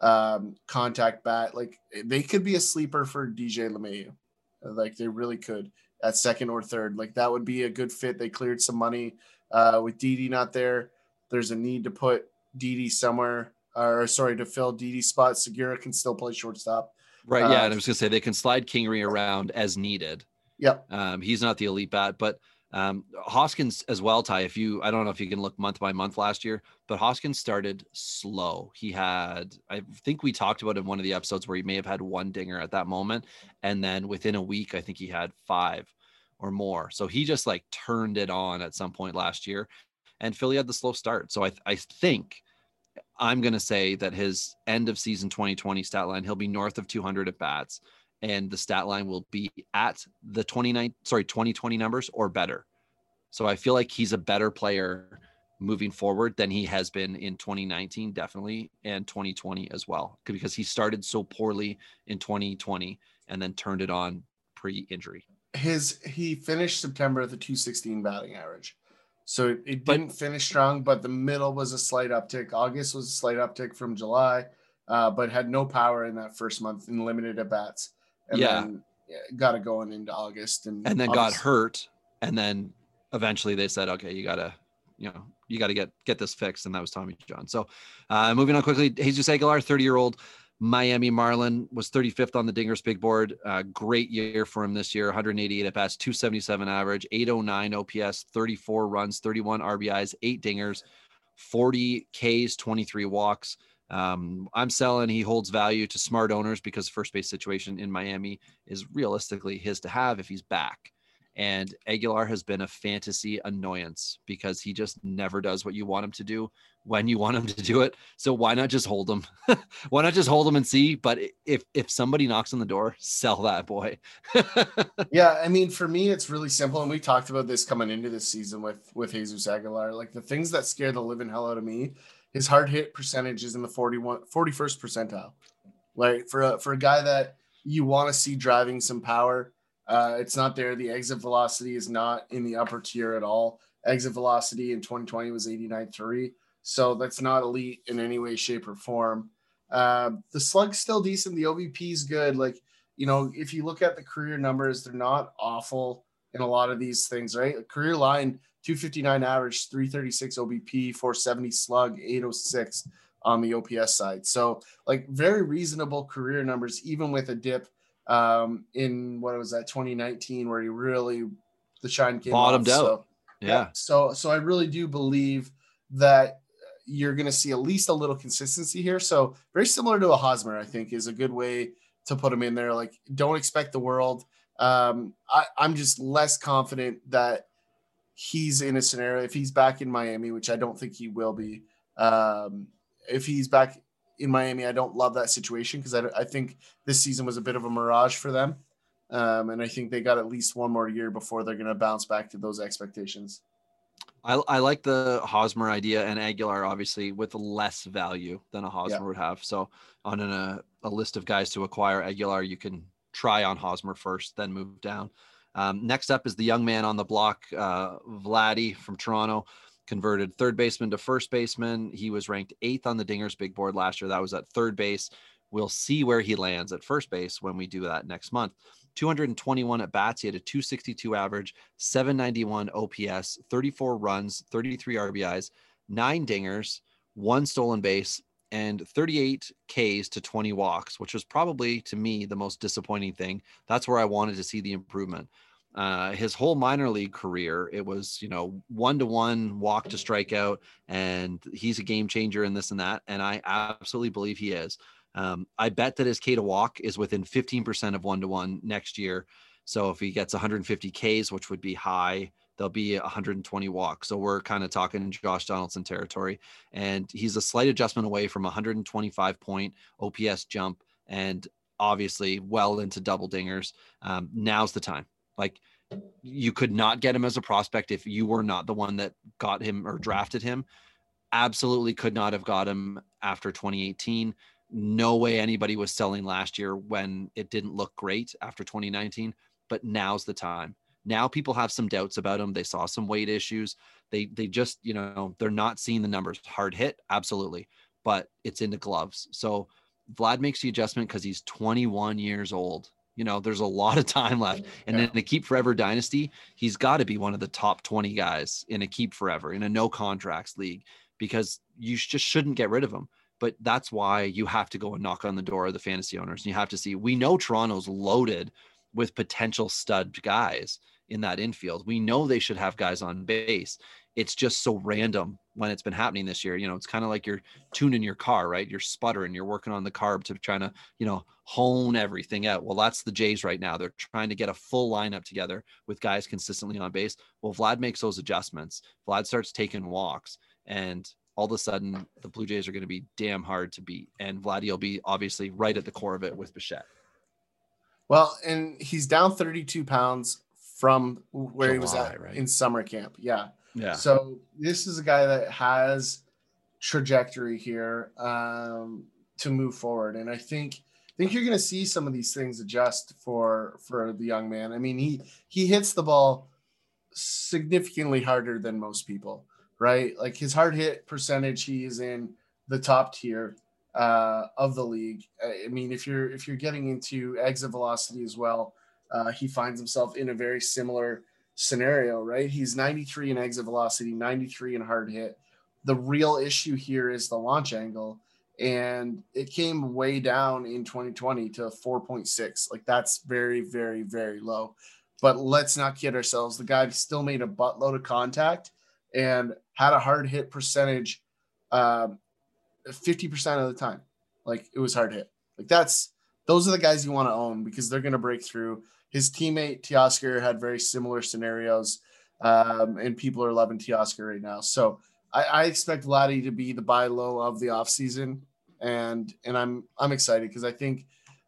um, contact bat. Like they could be a sleeper for DJ LeMahieu. Like they really could at second or third. Like that would be a good fit. They cleared some money uh, with Didi not there. There's a need to put Didi somewhere, or sorry, to fill Didi's spot. Segura can still play shortstop. Right. Uh, yeah. And I was gonna say they can slide Kingery around as needed. Yep. Um, he's not the elite bat, but um, Hoskins as well, Ty. If you, I don't know if you can look month by month last year, but Hoskins started slow. He had, I think we talked about in one of the episodes where he may have had one dinger at that moment. And then within a week, I think he had five or more. So he just like turned it on at some point last year. And Philly had the slow start. So I, I think I'm going to say that his end of season 2020 stat line, he'll be north of 200 at bats and the stat line will be at the 29 sorry 2020 numbers or better so i feel like he's a better player moving forward than he has been in 2019, definitely, and 2020 as well, because he started so poorly in 2020 and then turned it on pre-injury. His he finished September at the 216 batting average. So it, it didn't finish strong, but the middle was a slight uptick. August was a slight uptick from July, uh, but had no power in that first month and limited at bats. And yeah. then got it going into August and and then got hurt. And then eventually they said, okay, you gotta, you know, you got to get get this fixed, and that was Tommy John. So, uh, moving on quickly, Jesus Aguilar, 30 year old Miami Marlin, was 35th on the Dingers big board. Uh, great year for him this year 188 at bats, 277 average, 809 OPS, 34 runs, 31 RBIs, eight dingers, 40 Ks, 23 walks. Um, I'm selling he holds value to smart owners because first base situation in Miami is realistically his to have if he's back. And Aguilar has been a fantasy annoyance because he just never does what you want him to do when you want him to do it. So why not just hold him? (laughs) why not just hold him and see? But if if somebody knocks on the door, (laughs) sell that boy. (laughs) yeah, I mean, for me, it's really simple, and we talked about this coming into this season with with Jesus Aguilar. Like the things that scare the living hell out of me, his hard hit percentage is in the 41, 41st percentile. Like for a, for a guy that you want to see driving some power uh, it's not there. The exit velocity is not in the upper tier at all. Exit velocity in 2020 was 89.3. So that's not elite in any way, shape, or form. Uh, the slug's still decent. The OBP is good. Like, you know, if you look at the career numbers, they're not awful in a lot of these things, right? A career line 259 average, 336 OBP, 470 slug, 806 on the OPS side. So, like, very reasonable career numbers, even with a dip um, in what was that 2019 where he really the shine came bottomed off. out. So, yeah. So so I really do believe that you're going to see at least a little consistency here. So very similar to a Hosmer, I think, is a good way to put him in there. Like, don't expect the world. Um, I, I'm just less confident that he's in a scenario if he's back in Miami, which I don't think he will be. Um, if he's back in Miami. I don't love that situation because I, I think this season was a bit of a mirage for them. Um, and I think they got at least one more year before they're going to bounce back to those expectations. I, I like the Hosmer idea and Aguilar, obviously, with less value than a Hosmer yeah. would have. So, on an, a, a list of guys to acquire Aguilar, you can try on Hosmer first, then move down. Um, next up is the young man on the block, uh, Vladdy from Toronto converted third baseman to first baseman. He was ranked eighth on the Dingers big board last year. That was at third base. We'll see where he lands at first base when we do that next month. 221 at bats. He had a 262 average, 791 OPS, 34 runs, 33 RBIs, nine dingers, one stolen base, and 38 Ks to 20 walks, which was probably to me the most disappointing thing. That's where I wanted to see the improvement uh, his whole minor league career, it was, you know, one to one walk to strikeout, and he's a game changer in this and that. And I absolutely believe he is. Um, I bet that his K to walk is within 15% of one to one next year. So if he gets 150 Ks, which would be high, there'll be 120 walks. So we're kind of talking Josh Donaldson territory. And he's a slight adjustment away from 125 point OPS jump and obviously well into double dingers. Um, now's the time. Like you could not get him as a prospect if you were not the one that got him or drafted him. Absolutely could not have got him after 2018. No way anybody was selling last year when it didn't look great after 2019, but now's the time. Now people have some doubts about him. They saw some weight issues. They they just, you know, they're not seeing the numbers. Hard hit, absolutely, but it's in the gloves. So Vlad makes the adjustment because he's 21 years old. You know, there's a lot of time left. And yeah. in a keep forever dynasty, he's got to be one of the top 20 guys in a keep forever in a no contracts league because you just shouldn't get rid of him. But that's why you have to go and knock on the door of the fantasy owners. And you have to see, we know Toronto's loaded with potential stud guys in that infield. We know they should have guys on base it's just so random when it's been happening this year. You know, it's kind of like you're tuning your car, right? You're sputtering, you're working on the carb to trying to, you know, hone everything out. Well, that's the Jays right now. They're trying to get a full lineup together with guys consistently on base. Well, Vlad makes those adjustments. Vlad starts taking walks, and all of a sudden, the Blue Jays are going to be damn hard to beat. And Vladdy will be obviously right at the core of it with Bichette. Well, and he's down 32 pounds from where July, he was at right? in summer camp. Yeah. Yeah. So this is a guy that has trajectory here um, to move forward, and I think think you're going to see some of these things adjust for for the young man. I mean, he he hits the ball significantly harder than most people, right? Like his hard hit percentage, he is in the top tier uh, of the league. I mean, if you're if you're getting into exit velocity as well, uh, he finds himself in a very similar scenario, right? He's 93 in exit velocity, 93 in hard hit. The real issue here is the launch angle and it came way down in 2020 to 4.6 like that's very very very low. But let's not kid ourselves. The guy still made a buttload of contact and had a hard hit percentage um, 50% of the time. Like it was hard hit. Like that's those are the guys you want to own because they're going to break through his teammate Teoscar had very similar scenarios um, and people are loving Teoscar right now so I, I expect Vladdy to be the buy low of the offseason. And and I'm I'm excited because I think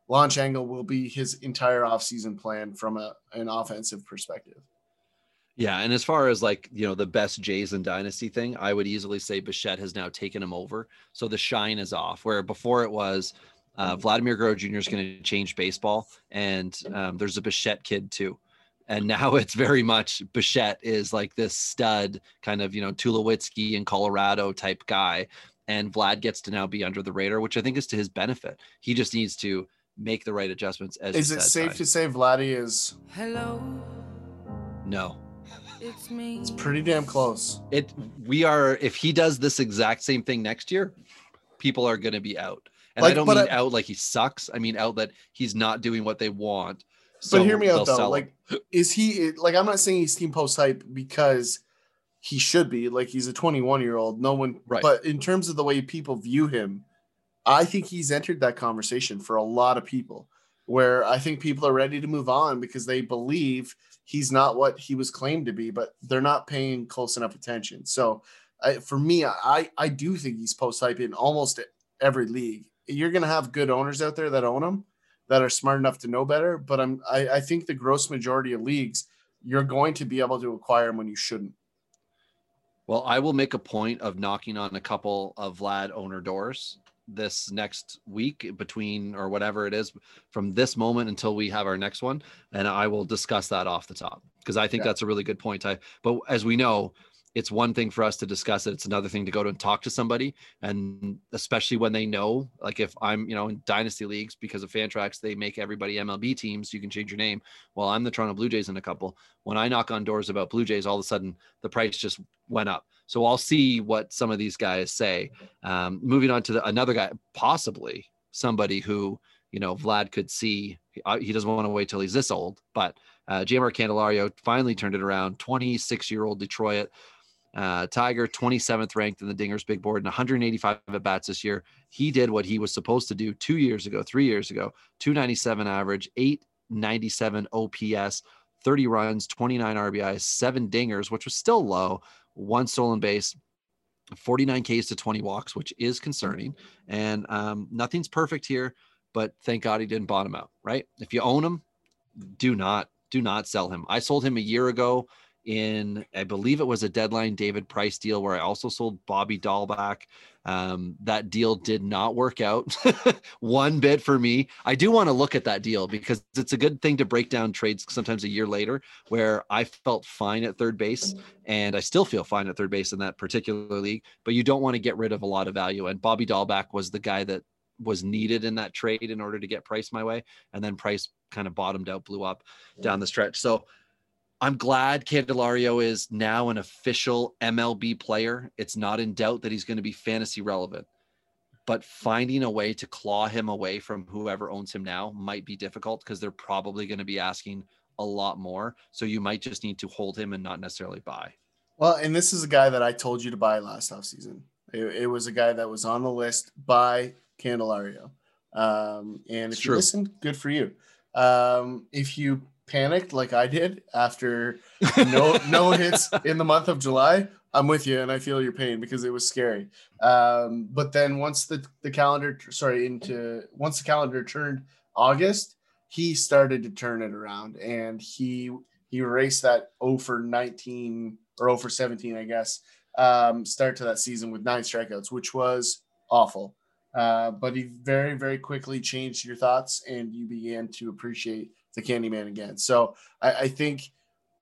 launch angle will be his entire offseason plan from a, an offensive perspective. Yeah, and as far as like you know the best Jays and Dynasty thing, I would easily say Bichette has now taken him over, so the shine is off. Where before it was uh, Vladimir Guerrero Jr. is going to change baseball, and um, there's a Bichette kid too and (laughs) now it's very much Bichette is like this stud kind of you know Tulowitzki in Colorado type guy, and Vlad gets to now be under the radar, which I think is to his benefit. He just needs to make the right adjustments. As is it safe to say Vladdy is? Hello. No. It's me. It's pretty damn close. It we are if he does this exact same thing next year, people are going to be out. And like, I don't mean I, out like he sucks. I mean out that he's not doing what they want. So but hear me out though. Like, (laughs) is he like? I'm not saying he's team post hype because he should be. Like, he's a 21 year old. No one. Right. But in terms of the way people view him, I think he's entered that conversation for a lot of people. Where I think people are ready to move on because they believe he's not what he was claimed to be, but they're not paying close enough attention. So, I, for me, I I do think he's post hype in almost every league. You're gonna have good owners out there that own them that are smart enough to know better. But I'm I, I think the gross majority of leagues, you're going to be able to acquire them when you shouldn't. Well, I will make a point of knocking on a couple of Vlad owner doors this next week between or whatever it is from this moment until we have our next one and I will discuss that off the top because I think yeah. that's a really good point. I but as we know, it's one thing for us to discuss it. It's another thing to go to and talk to somebody. And especially when they know, like if I'm, you know, in dynasty leagues because of Fantrax, they make everybody MLB teams. You can change your name. Well, I'm the Toronto Blue Jays in a couple. When I knock on doors about Blue Jays, all of a sudden the price just went up. So I'll see what some of these guys say. Um, moving on to the, another guy, possibly somebody who, you know, Vlad could see. Uh, he doesn't want to wait till he's this old, but uh, Jeimer Candelario finally turned it around. 26 year old Detroit uh, Tiger, 27th ranked in the Dingers big board and 185 at bats this year. He did what he was supposed to do two years ago, three years ago 297 average, 897 OPS, 30 runs, 29 RBIs, seven dingers, which was still low, one stolen base. 49 Ks to 20 walks, which is concerning. And um, nothing's perfect here, but thank God he didn't bottom out, right? If you own him, do not, do not sell him. I sold him a year ago in I believe it was a deadline David Price deal where I also sold Bobby Dalbec. Um, that deal did not work out (laughs) one bit for me. I do want to look at that deal because it's a good thing to break down trades sometimes a year later where I felt fine at third base and I still feel fine at third base in that particular league, but you don't want to get rid of a lot of value. And Bobby Dalbec was the guy that was needed in that trade in order to get Price my way. And then Price kind of bottomed out, blew up down the stretch. So I'm glad Candelario is now an official MLB player. It's not in doubt that he's going to be fantasy relevant. But finding a way to claw him away from whoever owns him now might be difficult because they're probably going to be asking a lot more. So you might just need to hold him and not necessarily buy. Well, and this is a guy that I told you to buy last offseason. It, it was a guy that was on the list by Candelario. Um, and if you listen, good for you. Um, if you panicked like I did after (laughs) no no hits in the month of July, I'm with you and I feel your pain because it was scary. Um, but then once the the calendar sorry into once the calendar turned August, he started to turn it around and he he raced that 0 for 19 or 0 for 17, I guess, um, start to that season with nine strikeouts, which was awful. Uh, but he very, very quickly changed your thoughts and you began to appreciate the Candyman again. So I, I think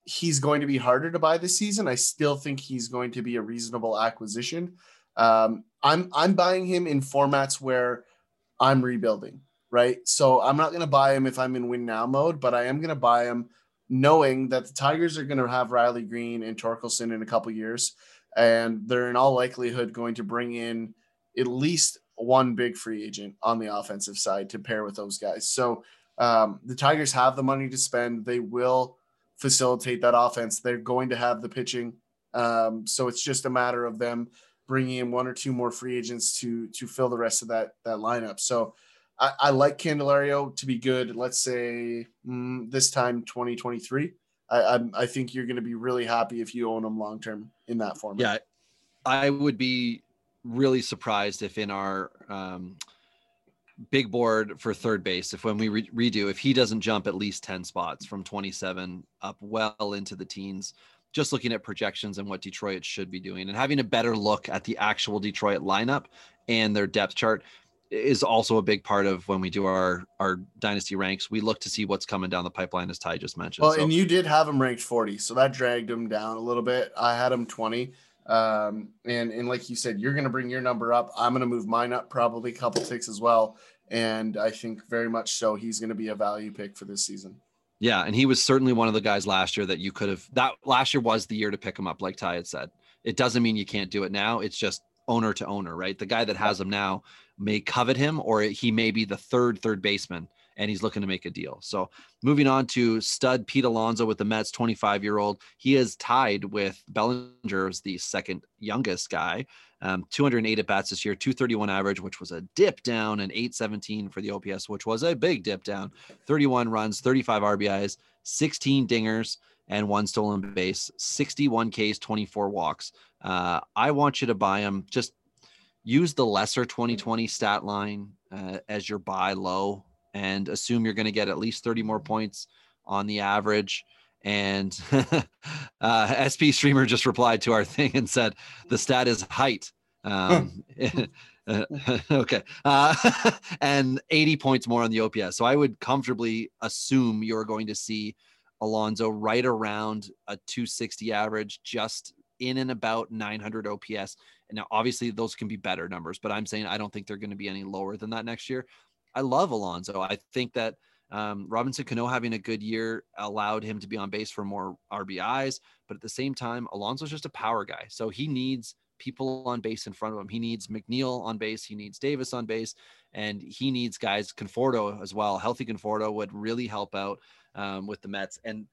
he's going to be harder to buy this season. I still think he's going to be a reasonable acquisition. Um, I'm I'm buying him in formats where I'm rebuilding, right? So I'm not going to buy him if I'm in win now mode, but I am going to buy him knowing that the Tigers are going to have Riley Greene and Torkelson in a couple years, and they're in all likelihood going to bring in at least one big free agent on the offensive side to pair with those guys. So um, the Tigers have the money to spend. They will facilitate that offense. They're going to have the pitching. Um, so it's just a matter of them bringing in one or two more free agents to to fill the rest of that that lineup. So I, I like Candelario to be good. Let's say mm, this time 2023. I, I, I think you're going to be really happy if you own him long term in that format. Yeah, I would be really surprised if in our um, big board for third base, if when we re- redo, if he doesn't jump at least 10 spots from 27 up well into the teens, just looking at projections and what Detroit should be doing and having a better look at the actual Detroit lineup and their depth chart is also a big part of when we do our our dynasty ranks. We look to see what's coming down the pipeline, as Ty just mentioned. Well, so, and you did have him ranked 40, so that dragged him down a little bit. I had him 20. Um, and and like you said, you're going to bring your number up. I'm going to move mine up probably a couple ticks as well. And I think very much so he's going to be a value pick for this season. Yeah, and he was certainly one of the guys last year that you could have. That last year was the year to pick him up, like Ty had said. It doesn't mean you can't do it now. It's just owner to owner, right? The guy that has him now may covet him, or he may be the third third baseman and he's looking to make a deal. So moving on to stud Pete Alonso with the Mets, 25 year old. He is tied with Bellinger as the second youngest guy. Um, 208 at bats this year, 231 average, which was a dip down, and 817 for the OPS, which was a big dip down. 31 runs, 35 RBIs, 16 dingers, and one stolen base, 61 Ks, 24 walks. Uh, I want you to buy him. Just use the lesser 2020 stat line uh, as your buy low and assume you're going to get at least 30 more points on the average. And (laughs) uh, SP Streamer just replied to our (laughs) thing and said the stat is height. Um, (laughs) okay. Uh, and 80 points more on the OPS. So I would comfortably assume you're going to see Alonso right around a 260 average, just in and about 900 OPS. And now, obviously, those can be better numbers, but I'm saying I don't think they're going to be any lower than that next year. I love Alonso. I think that um, Robinson Cano having a good year allowed him to be on base for more RBIs, but at the same time, Alonso's just a power guy. So he needs people on base in front of him. He needs McNeil on base. He needs Davis on base, and he needs guys Conforto as well. Healthy Conforto would really help out um, with the Mets. And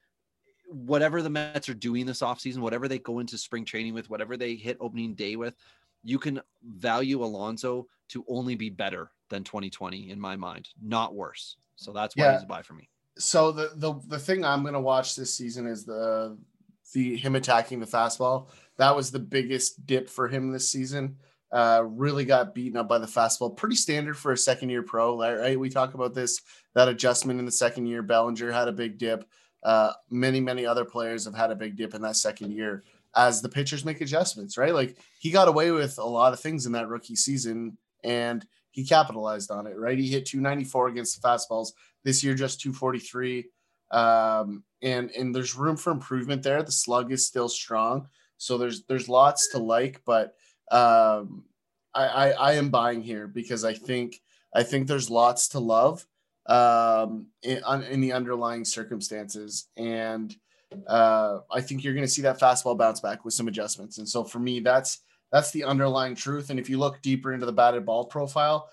whatever the Mets are doing this offseason, whatever they go into spring training with, whatever they hit opening day with, you can value Alonso to only be better than 2020 in my mind, not worse. So that's why yeah. he's a buy for me. So the the the thing I'm going to watch this season is the the him attacking the fastball. That was the biggest dip for him this season. Uh, really got beaten up by the fastball. Pretty standard for a second year pro, right? We talk about this that adjustment in the second year. Bellinger had a big dip. Uh, many many other players have had a big dip in that second year as the pitchers make adjustments, right? Like he got away with a lot of things in that rookie season, and he capitalized on it, right? He hit 294 against the fastballs this year, just 243. Um, and and there's room for improvement there. The slug is still strong, so there's there's lots to like, but um, I, I, I am buying here because I think I think there's lots to love um, in, in the underlying circumstances, and uh, I think you're going to see that fastball bounce back with some adjustments. And so for me, that's that's the underlying truth. And if you look deeper into the batted ball profile,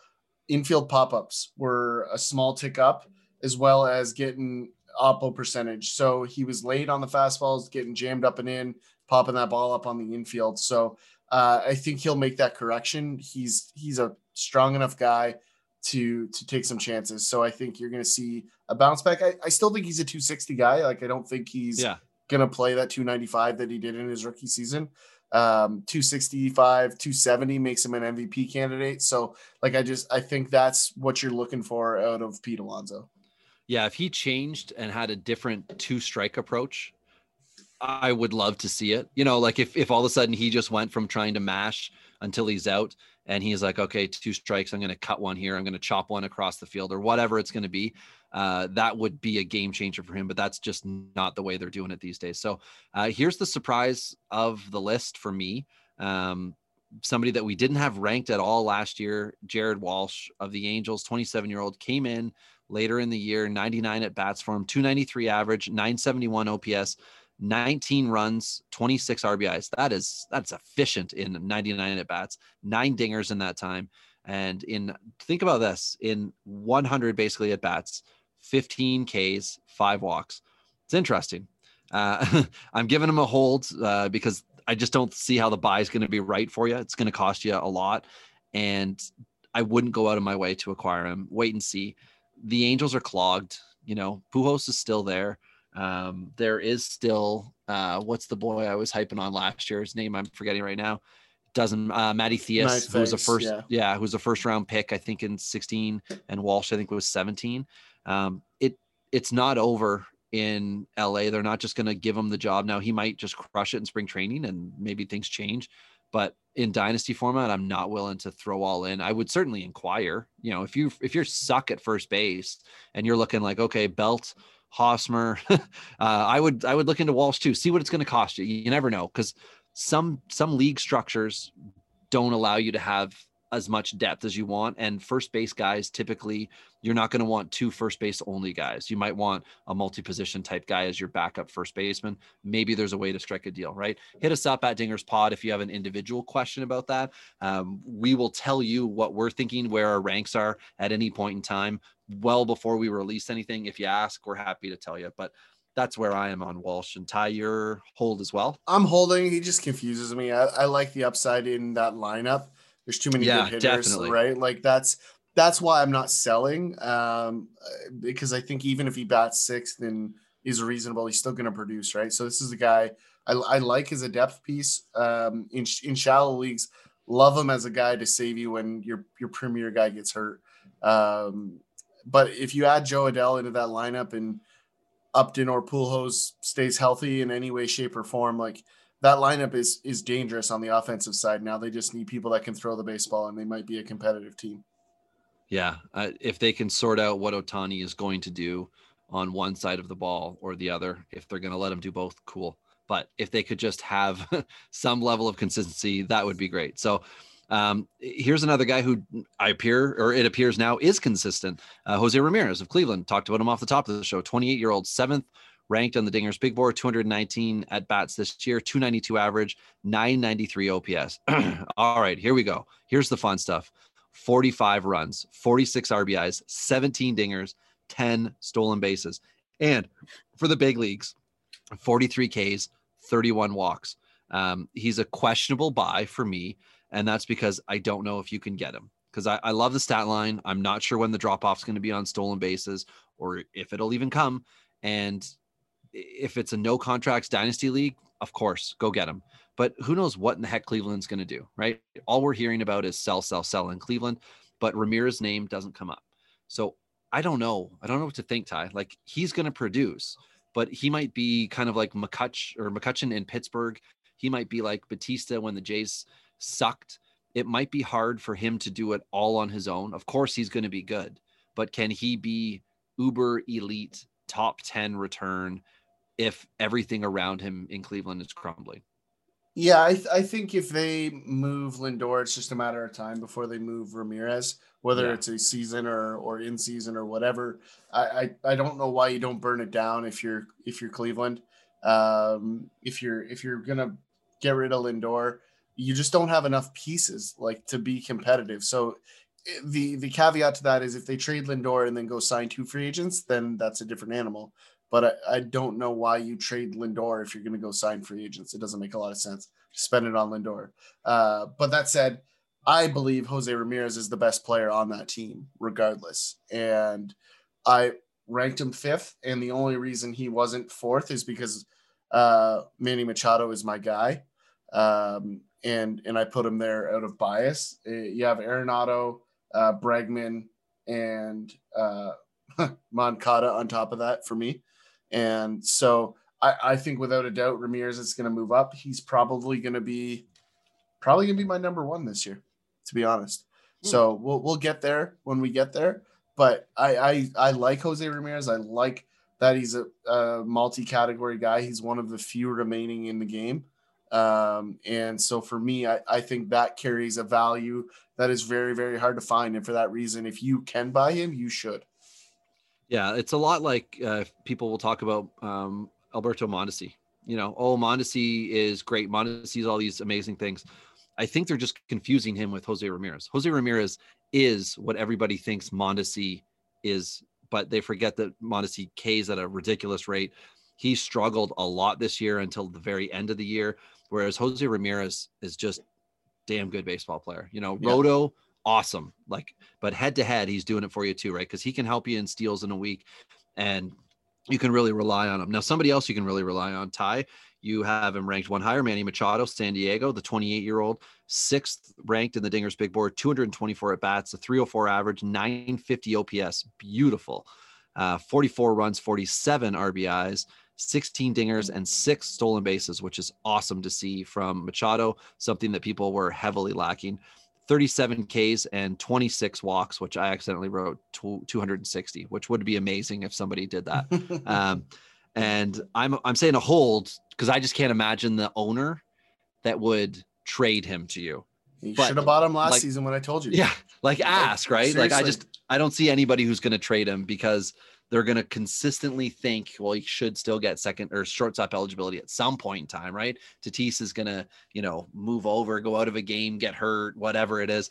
infield pop ups were a small tick up, as well as getting oppo percentage. So he was late on the fastballs, getting jammed up and in, popping that ball up on the infield. So uh, I think he'll make that correction. He's he's a strong enough guy to to take some chances. So I think you're going to see a bounce back. I, I still think he's a 260 guy. Like I don't think he's yeah. going to play that 295 that he did in his rookie season um 265 270 makes him an mvp candidate so like i just i think that's what you're looking for out of pete alonso yeah if he changed and had a different two strike approach I would love to see it. You know, like if if all of a sudden he just went from trying to mash until he's out and he's like, okay, two strikes, I'm going to cut one here, I'm going to chop one across the field or whatever it's going to be. Uh, that would be a game changer for him, but that's just not the way they're doing it these days. So uh, here's the surprise of the list for me. Um, somebody that we didn't have ranked at all last year, Jared Walsh of the Angels, 27 year old, came in later in the year, 99 at bats for him, 293 average, 971 OPS. 19 runs, 26 RBIs. That is that's efficient in 99 at bats, nine dingers in that time. And in think about this in 100 basically at bats, 15 Ks, five walks. It's interesting. Uh, (laughs) I'm giving him a hold uh, because I just don't see how the buy is going to be right for you. It's going to cost you a lot. And I wouldn't go out of my way to acquire him. Wait and see. The Angels are clogged. You know, Pujols is still there. Um, there is still uh, what's the boy I was hyping on last year? His name I'm forgetting right now. Doesn't uh, Matty Thaiss, who was a first, yeah. yeah, who was a first round pick, I think in 16, and Walsh, I think was 17. Um, it it's not over in LA. They're not just going to give him the job now. He might just crush it in spring training, and maybe things change. But in dynasty format, I'm not willing to throw all in. I would certainly inquire. You know, if you if you're suck at first base and you're looking like okay, Belt Hosmer. (laughs) uh, I would I would look into Walsh too. See what it's going to cost you. You never know because some some league structures don't allow you to have as much depth as you want. And first base guys, typically, you're not going to want two first base only guys. You might want a multi position type guy as your backup first baseman. Maybe there's a way to strike a deal, right? Hit us up at Dingers Pod if you have an individual question about that. Um, we will tell you what we're thinking, where our ranks are at any point in time well before we release anything. If you ask, we're happy to tell you. But that's where I am on Walsh and Ty. Your hold as well. I'm holding. He just confuses me. I, I like the upside in that lineup. There's too many yeah, good hitters, definitely. right? Like that's that's why I'm not selling. Um, because I think even if he bats sixth and is reasonable, he's still going to produce, right? So this is a guy I, I like as a depth piece. Um, in in shallow leagues, love him as a guy to save you when your your premier guy gets hurt. Um, but if you add Jo Adell into that lineup and Upton or Pujols stays healthy in any way, shape, or form, like that lineup is is dangerous on the offensive side. Now they just need people that can throw the baseball, and they might be a competitive team. Yeah, uh, if they can sort out what Ohtani is going to do on one side of the ball or the other, if they're going to let him do both, cool. But if they could just have (laughs) some level of consistency, that would be great. So um, here's another guy who I appear, or it appears now, is consistent. Uh, Jose Ramirez of Cleveland. Talked about him off the top of the show. 28 year old, seventh ranked on the Dingers Big Board, 219 at bats this year, 292 average, 993 OPS. (clears throat) All right, here we go. Here's the fun stuff 45 runs, 46 RBIs, 17 dingers, 10 stolen bases. And for the big leagues, 43 Ks, 31 walks. Um, he's a questionable buy for me and that's because I don't know if you can get him. Because I, I love the stat line. I'm not sure when the drop off is going to be on stolen bases or if it'll even come. And if it's a no contracts dynasty league, of course, go get him. But who knows what in the heck Cleveland's going to do, right? All we're hearing about is sell, sell, sell in Cleveland, but Ramirez's name doesn't come up. So I don't know. I don't know what to think, Ty. Like he's going to produce, but he might be kind of like McCutch or McCutchen in Pittsburgh. He might be like Bautista when the Jays sucked, it might be hard for him to do it all on his own. Of course, he's going to be good, but can he be uber elite, top 10 return if everything around him in Cleveland is crumbling? Yeah, I, th- I think if they move Lindor, it's just a matter of time before they move Ramirez, whether yeah. it's a season or or in season or whatever. I, I, I don't know why you don't burn it down if you're if you're Cleveland. Um, if you're if you're gonna get rid of Lindor, you just don't have enough pieces like to be competitive. So eh, the the caveat to that is if they trade Lindor and then go sign two free agents, then that's a different animal. But I, I don't know why you trade Lindor if you're going to go sign free agents. It doesn't make a lot of sense. To spend it on Lindor. Uh, but that said, I believe Jose Ramirez is the best player on that team, regardless. And I ranked him fifth, and the only reason he wasn't fourth is because uh, Manny Machado is my guy. Um, and and I put him there out of bias. Uh, you have Arenado, uh, Bregman, and uh, (laughs) Moncada on top of that for me, and so I, I think without a doubt Ramirez is going to move up. He's probably going to be probably going to be my number one this year, to be honest. Hmm. So we'll we'll get there when we get there. But I I, I like Jose Ramirez. I like that he's a, a multi-category guy. He's one of the few remaining in the game. Um, and so for me, I, I think that carries a value that is very, very hard to find. And for that reason, if you can buy him, you should. Yeah, it's a lot like uh, people will talk about um, Alberto Mondesi. You know, oh, Mondesi is great. Mondesi is all these amazing things. I think they're just confusing him with Jose Ramirez. Jose Ramirez is what everybody thinks Mondesi is, but they forget that Mondesi K's at a ridiculous rate. He struggled a lot this year until the very end of the year, whereas Jose Ramirez is just damn good baseball player. You know, yeah. Roto awesome. Like, but head to head, he's doing it for you too, right? Because he can help you in steals in a week, and you can really rely on him. Now, somebody else you can really rely on, Ty. You have him ranked one higher, Manny Machado, San Diego, the 28 year old, sixth ranked in the Dingers Big Board, 224 at bats, a 304 average, 950 OPS, beautiful. Uh, 44 runs, 47 RBIs, 16 dingers, and six stolen bases, which is awesome to see from Machado, something that people were heavily lacking. 37 Ks and 26 walks, which I accidentally wrote 260, which would be amazing if somebody did that. (laughs) um, and I'm I'm saying a hold because I just can't imagine the owner that would trade him to you. You should have bought him last like, season when I told you. Yeah, like ask right. Seriously. Like I just I don't see anybody who's going to trade him because they're going to consistently think, well, he should still get second or shortstop eligibility at some point in time, right? Tatis is going to, you know, move over, go out of a game, get hurt, whatever it is.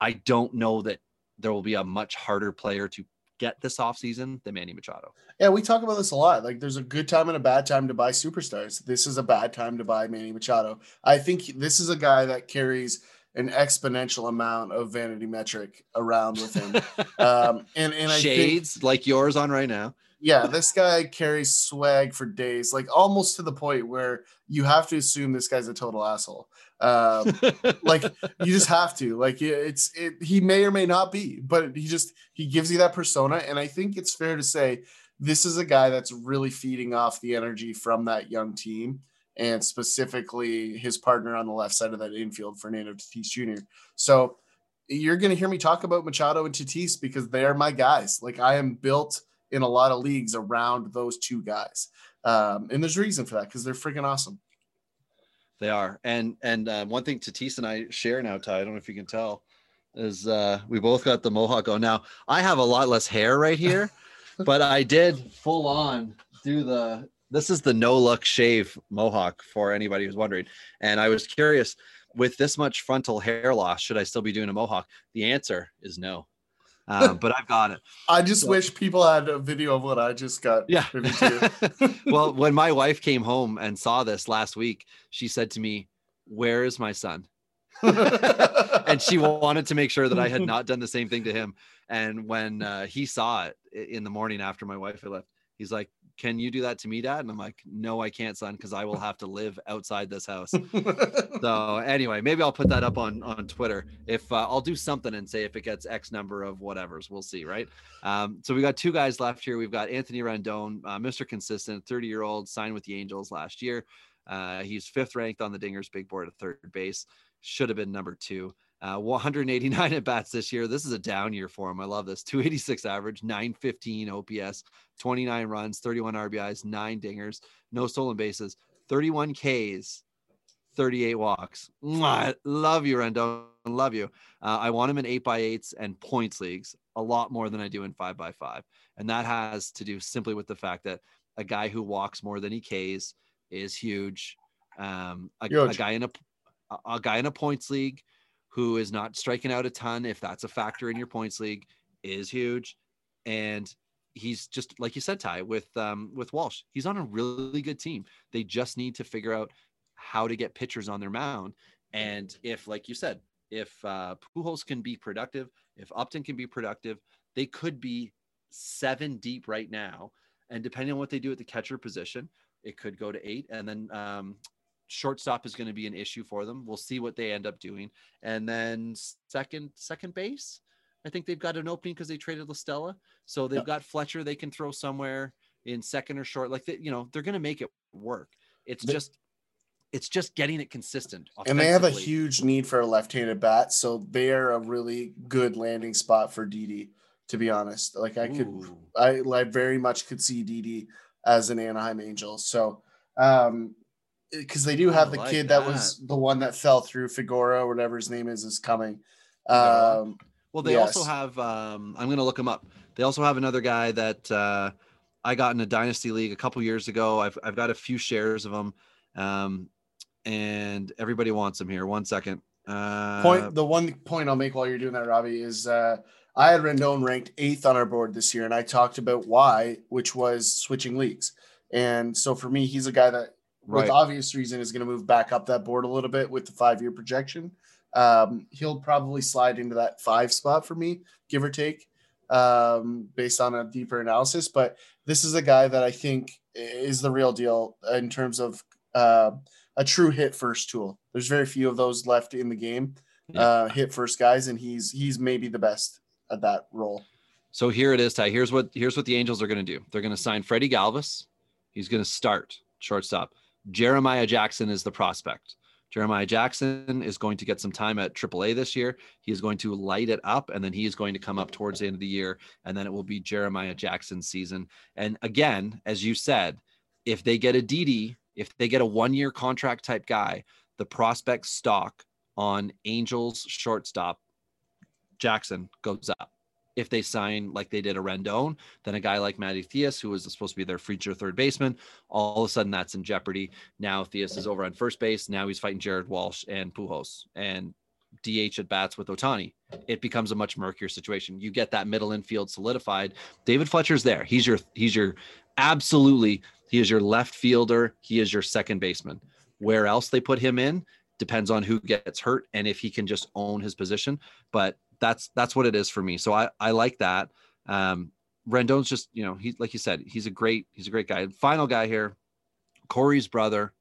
I don't know that there will be a much harder player to get this offseason than Manny Machado. Yeah, we talk about this a lot. Like there's a good time and a bad time to buy superstars. This is a bad time to buy Manny Machado. I think this is a guy that carries – an exponential amount of vanity metric around with him. (laughs) um, and and I shades think, like yours on right now. Yeah, (laughs) this guy carries swag for days, like almost to the point where you have to assume this guy's a total asshole. Um, (laughs) like you just have to. Like it's it. He may or may not be, but he just he gives you that persona, and I think it's fair to say this is a guy that's really feeding off the energy from that young team and specifically his partner on the left side of that infield, Fernando Tatis Jr. So you're going to hear me talk about Machado and Tatis because they are my guys. Like I am built in a lot of leagues around those two guys. Um, and there's reason for that because they're freaking awesome. They are. And and uh, one thing Tatis and I share now, Ty, I don't know if you can tell, is uh, we both got the mohawk on. Now I have a lot less hair right here, (laughs) but I did full on do the this is the no look shave mohawk for anybody who's wondering. And I was curious with this much frontal hair loss, should I still be doing a mohawk? The answer is no. Um, (laughs) but I've got it. I just so, wish people had a video of what I just got. Yeah. (laughs) (laughs) well, when my wife came home and saw this last week, she said to me, Where is my son? and she wanted to make sure that I had not done the same thing to him. And when uh, he saw it in the morning after my wife had left, he's like, can you do that to me, dad? And I'm like, no, I can't, son, because I will have to live outside this house. (laughs) so anyway, maybe I'll put that up on, on Twitter. If uh, I'll do something and say if it gets X number of whatevers, we'll see. Right. Um, so we got two guys left here. We've got Anthony Rendon, uh, Mr. Consistent, 30 year old signed with the Angels last year. Uh, he's fifth ranked on the Dingers big board at third base. Should have been number two. Uh, 189 at bats this year. This is a down year for him. I love this. 286 average, 915 OPS, 29 runs, 31 RBIs, nine dingers, no stolen bases, 31 Ks, 38 walks. Mwah, love you, Rendon. Love you. Uh, I want him in eight by eights and points leagues a lot more than I do in five by five. And that has to do simply with the fact that a guy who walks more than he Ks is huge. Um, a, huge. a guy in a, a guy in a points league who is not striking out a ton, if that's a factor in your points league, is huge. And he's just like you said, Ty, with um, with Walsh, he's on a really good team. They just need to figure out how to get pitchers on their mound. And if, like you said, if uh, Pujols can be productive, if Upton can be productive, they could be seven deep right now. And depending on what they do at the catcher position, it could go to eight. And then um, shortstop is going to be an issue for them. We'll see what they end up doing. And then second second base, I think they've got an opening because they traded La Stella. So they've got Fletcher they can throw somewhere in second or short. Like they, you know, they're going to make it work. It's The- just it's just getting it consistent. and they have a huge need for a left-handed bat, so they are a really good landing spot for Didi. To be honest, like I could, Ooh. I like very much could see Didi as an Anaheim Angel. So, um, because they do have the like kid that. was the one that fell through Figura, whatever his name is, is coming. Um, Well, they also have. Um, I'm going to look him up. They also have another guy that uh, I got in a dynasty league a couple years ago. I've I've got a few shares of him, um, and everybody wants him here. One second. Uh, point the one point I'll make while you're doing that, Robbie, is uh, I had Rendon ranked eighth on our board this year, and I talked about why, which was switching leagues. And so for me, he's a guy that, Right. with obvious reason, is going to move back up that board a little bit with the five year projection. Um, he'll probably slide into that five spot for me, give or take, um, based on a deeper analysis. But this is a guy that I think is the real deal in terms of uh, a true hit first tool. There's very few of those left in the game, Yeah. uh, hit first guys, and he's he's maybe the best at that role. So here it is, Ty. Here's what here's what the Angels are going to do. They're going to sign Freddie Galvis. He's going to start shortstop. Jeremiah Jackson is the prospect. Jeremiah Jackson is going to get some time at AAA this year. He is going to light it up, and then he is going to come up towards the end of the year, and then it will be Jeremiah Jackson's season. And again, as you said, if they get a Didi, if they get a one-year contract type guy, the prospect stock on Angels shortstop Jackson goes up. If they sign like they did a Rendon, then a guy like Matty Thaiss, who was supposed to be their future third baseman, all of a sudden that's in jeopardy. Now Thaiss is over on first base. Now he's fighting Jared Walsh and Pujols and DH at bats with Ohtani. It becomes a much murkier situation. You get that middle infield solidified. David Fletcher's there. He's your he's your absolutely he is your left fielder. He is your second baseman. Where else they put him in depends on who gets hurt and if he can just own his position. But that's that's what it is for me. So I I like that. Um, Rendon's just you know he like you said he's a great he's a great guy. Final guy here, Corey's brother,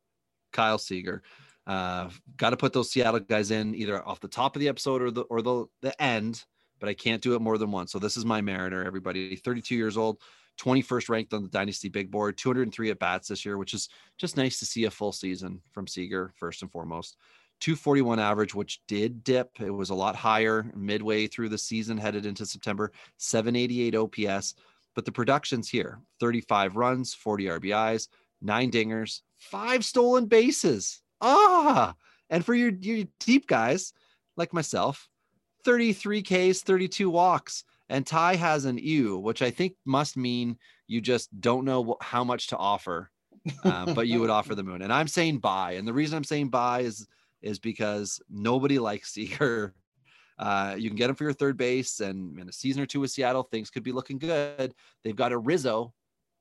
Kyle Seager. Uh, got to put those Seattle guys in either off the top of the episode or the or the the end, but I can't do it more than once. So this is my Mariner. Everybody, 32 years old, 21st ranked on the Dynasty Big Board, 203 at bats this year, which is just nice to see a full season from Seager first and foremost. 241 average, which did dip. It was a lot higher midway through the season, headed into September. 788 OPS, but the production's here: 35 runs, 40 RBIs, nine dingers, five stolen bases. Ah, and for your your deep guys like myself, 33 Ks, 32 walks. And Ty has an ew, which I think must mean you just don't know how much to offer, uh, but you would offer the moon. And I'm saying buy. And the reason I'm saying buy is is because nobody likes Seager. Uh, you can get him for your third base, and in a season or two with Seattle, things could be looking good. They've got a Rizzo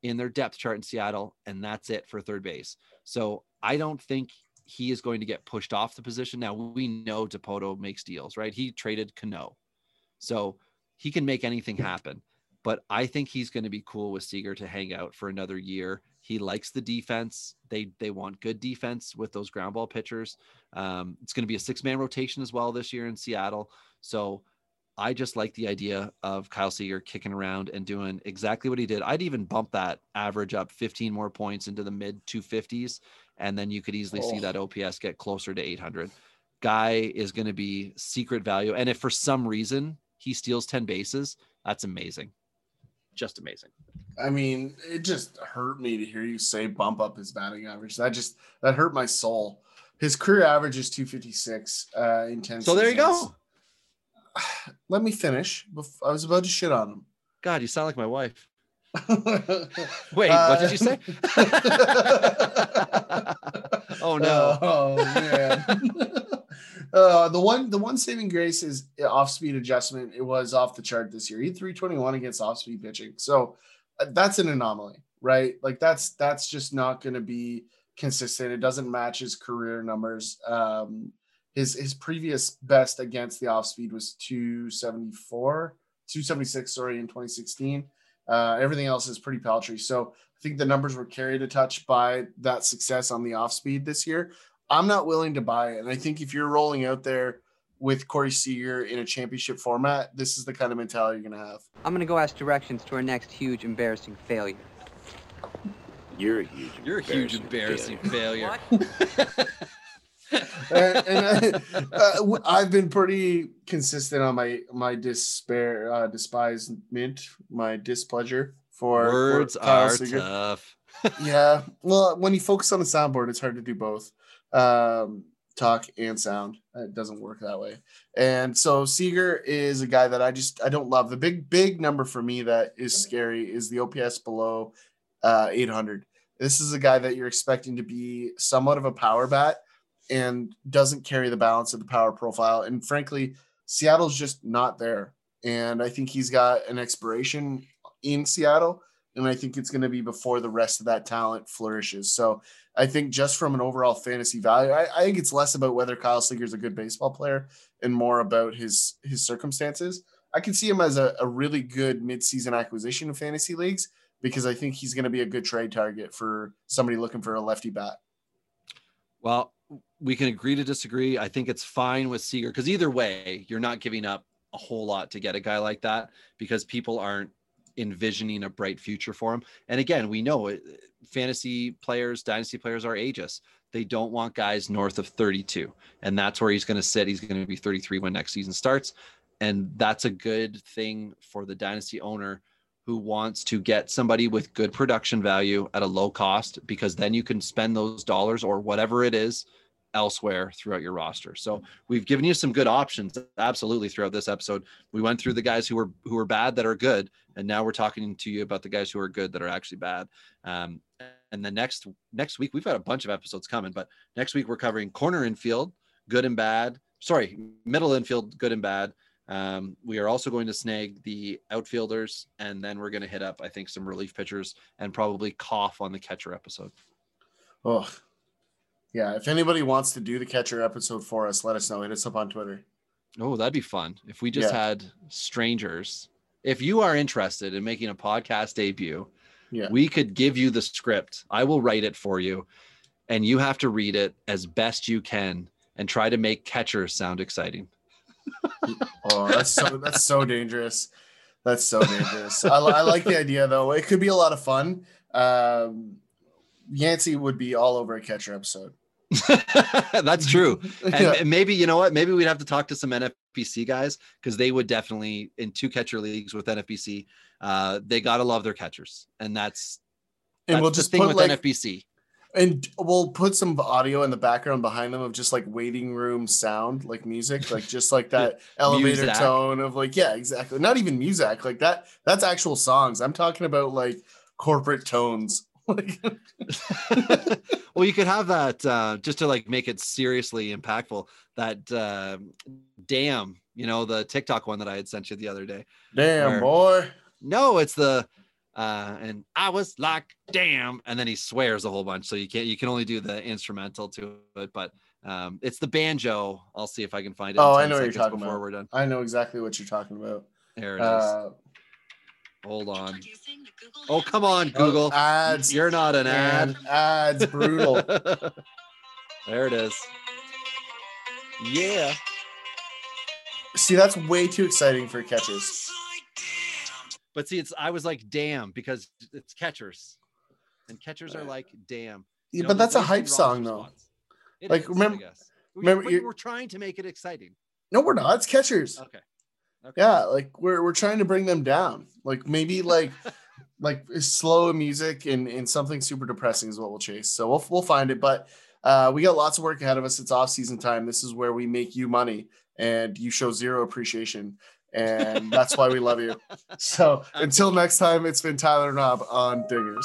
in their depth chart in Seattle, and that's it for third base. So I don't think he is going to get pushed off the position. Now we know Dipoto makes deals, right? He traded Cano, so he can make anything happen. But I think he's going to be cool with Seager to hang out for another year. He likes the defense. They they want good defense with those ground ball pitchers. Um, it's going to be a six man rotation as well this year in Seattle. So I just like the idea of Kyle Seager kicking around and doing exactly what he did. I'd even bump that average up 15 more points into the mid 250s, and then you could easily see Oh. that OPS get closer to 800. Guy is going to be secret value, and if for some reason he steals 10 bases, that's amazing, just amazing. I mean, it just hurt me to hear you say bump up his batting average. That just that hurt my soul. His career average is 256 uh, in 10 So there you seasons. go. (sighs) Let me finish. I was about to shit on him. God, you sound like my wife. (laughs) Wait, what did you say? Uh, (laughs) oh no. Oh man. (laughs) uh, the one the one saving grace is off speed adjustment. It was off the chart this year. He had 321 against off speed pitching. So uh, that's an anomaly, right? Like that's that's just not going to be consistent. It doesn't match his career numbers. Um, his his previous best against the off speed was 274, 276, sorry, in 2016. Uh, everything else is pretty paltry. So I think the numbers were carried a touch by that success on the off speed this year. I'm not willing to buy it. And I think if you're rolling out there with Corey Seager in a championship format, this is the kind of mentality you're going to have. I'm gonna go ask directions to our next huge embarrassing failure. You're a huge. You're a huge embarrassing failure. (laughs) and, and I, uh, w- I've been pretty consistent on my my despair, uh, despisement, my displeasure for for Words Kyle are Seager. tough. yeah. Well, when you focus on the soundboard, it's hard to do both um, talk and sound. It doesn't work that way. And so Seager is a guy that I just I don't love. The big big number for me that is scary is the OPS below uh, 800. This is a guy that you're expecting to be somewhat of a power bat and doesn't carry the balance of the power profile. And frankly, Seattle's just not there. And I think he's got an expiration in Seattle and I think it's going to be before the rest of that talent flourishes. So I think just from an overall fantasy value, I, I think it's less about whether Kyle Seager is a good baseball player and more about his his circumstances. I can see him as a, a really good midseason acquisition in fantasy leagues because I think he's going to be a good trade target for somebody looking for a lefty bat. Well, we can agree to disagree. I think it's fine with Seager because either way, you're not giving up a whole lot to get a guy like that because people aren't envisioning a bright future for him. And again, we know it, fantasy players, dynasty players are ageist. They don't want guys north of 32. And that's where he's going to sit. He's going to be 33 when next season starts. And that's a good thing for the dynasty owner who wants to get somebody with good production value at a low cost because then you can spend those dollars or whatever it is elsewhere throughout your roster. So we've given you some good options absolutely throughout this episode. We went through the guys who were who were bad that are good and now we're talking to you about the guys who are good that are actually bad. Um, and the next next week we've got a bunch of episodes coming, but next week we're covering corner infield, good and bad. Sorry, middle infield, good and bad. Um, we are also going to snag the outfielders, and then we're going to hit up, I think, some relief pitchers and probably cough on the catcher episode. Oh, yeah. If anybody wants to do the catcher episode for us, let us know. Hit us up on Twitter. Oh, that'd be fun if we just Yeah. had strangers. If you are interested in making a podcast debut, Yeah. we could give you the script. I will write it for you, and you have to read it as best you can and try to make catchers sound exciting. (laughs) Oh, that's so that's so dangerous. That's so dangerous. I, I like the idea though. It could be a lot of fun. Um, Yancey would be all over a catcher episode. (laughs) That's true. (laughs) And Yeah. maybe you know what? Maybe we'd have to talk to some NFBC guys because they would definitely in two catcher leagues with NFBC. Uh, they gotta love their catchers, and that's and that's we'll just thing put with like, NFBC. and we'll put some audio in the background behind them of just like waiting room sound, like music, like just like that (laughs) elevator Muzak. tone of like, yeah, exactly. Not even music, like that. That's actual songs. I'm talking about like corporate tones. (laughs) Like, (laughs) well, you could have that uh, just to like make it seriously impactful. That uh, damn, you know, the TikTok one that I had sent you the other day. damn Where- boy. No, it's the uh, and I was like, damn, and then he swears a whole bunch. So you can't, you can only do the instrumental to it, but um, it's the banjo. I'll see if I can find it. Oh, I know what you're seconds talking before about. we're done. I know exactly what you're talking about. There it is. Hold on. Oh, come on, Google. oh, ads. You're not an ad. Man, ads brutal. (laughs) there it is. Yeah. See, that's way too exciting for catches. But see, it's I was like, damn, because it's catchers, and catchers are like, damn. Yeah, know, but that's a hype song, roster though. It Like, is, remember- I guess. We- remember we're trying to make it exciting. No, we're not. It's catchers. Okay. Okay. Yeah, like we're we're trying to bring them down. Like maybe like (laughs) like slow music and and something super depressing is what we'll chase. So we'll we'll find it. But uh, we got lots of work ahead of us. It's off season time. This is where we make you money, and you show zero appreciation, and that's why we love you. (laughs) So until next time, it's been Tyler Knob on Dingers.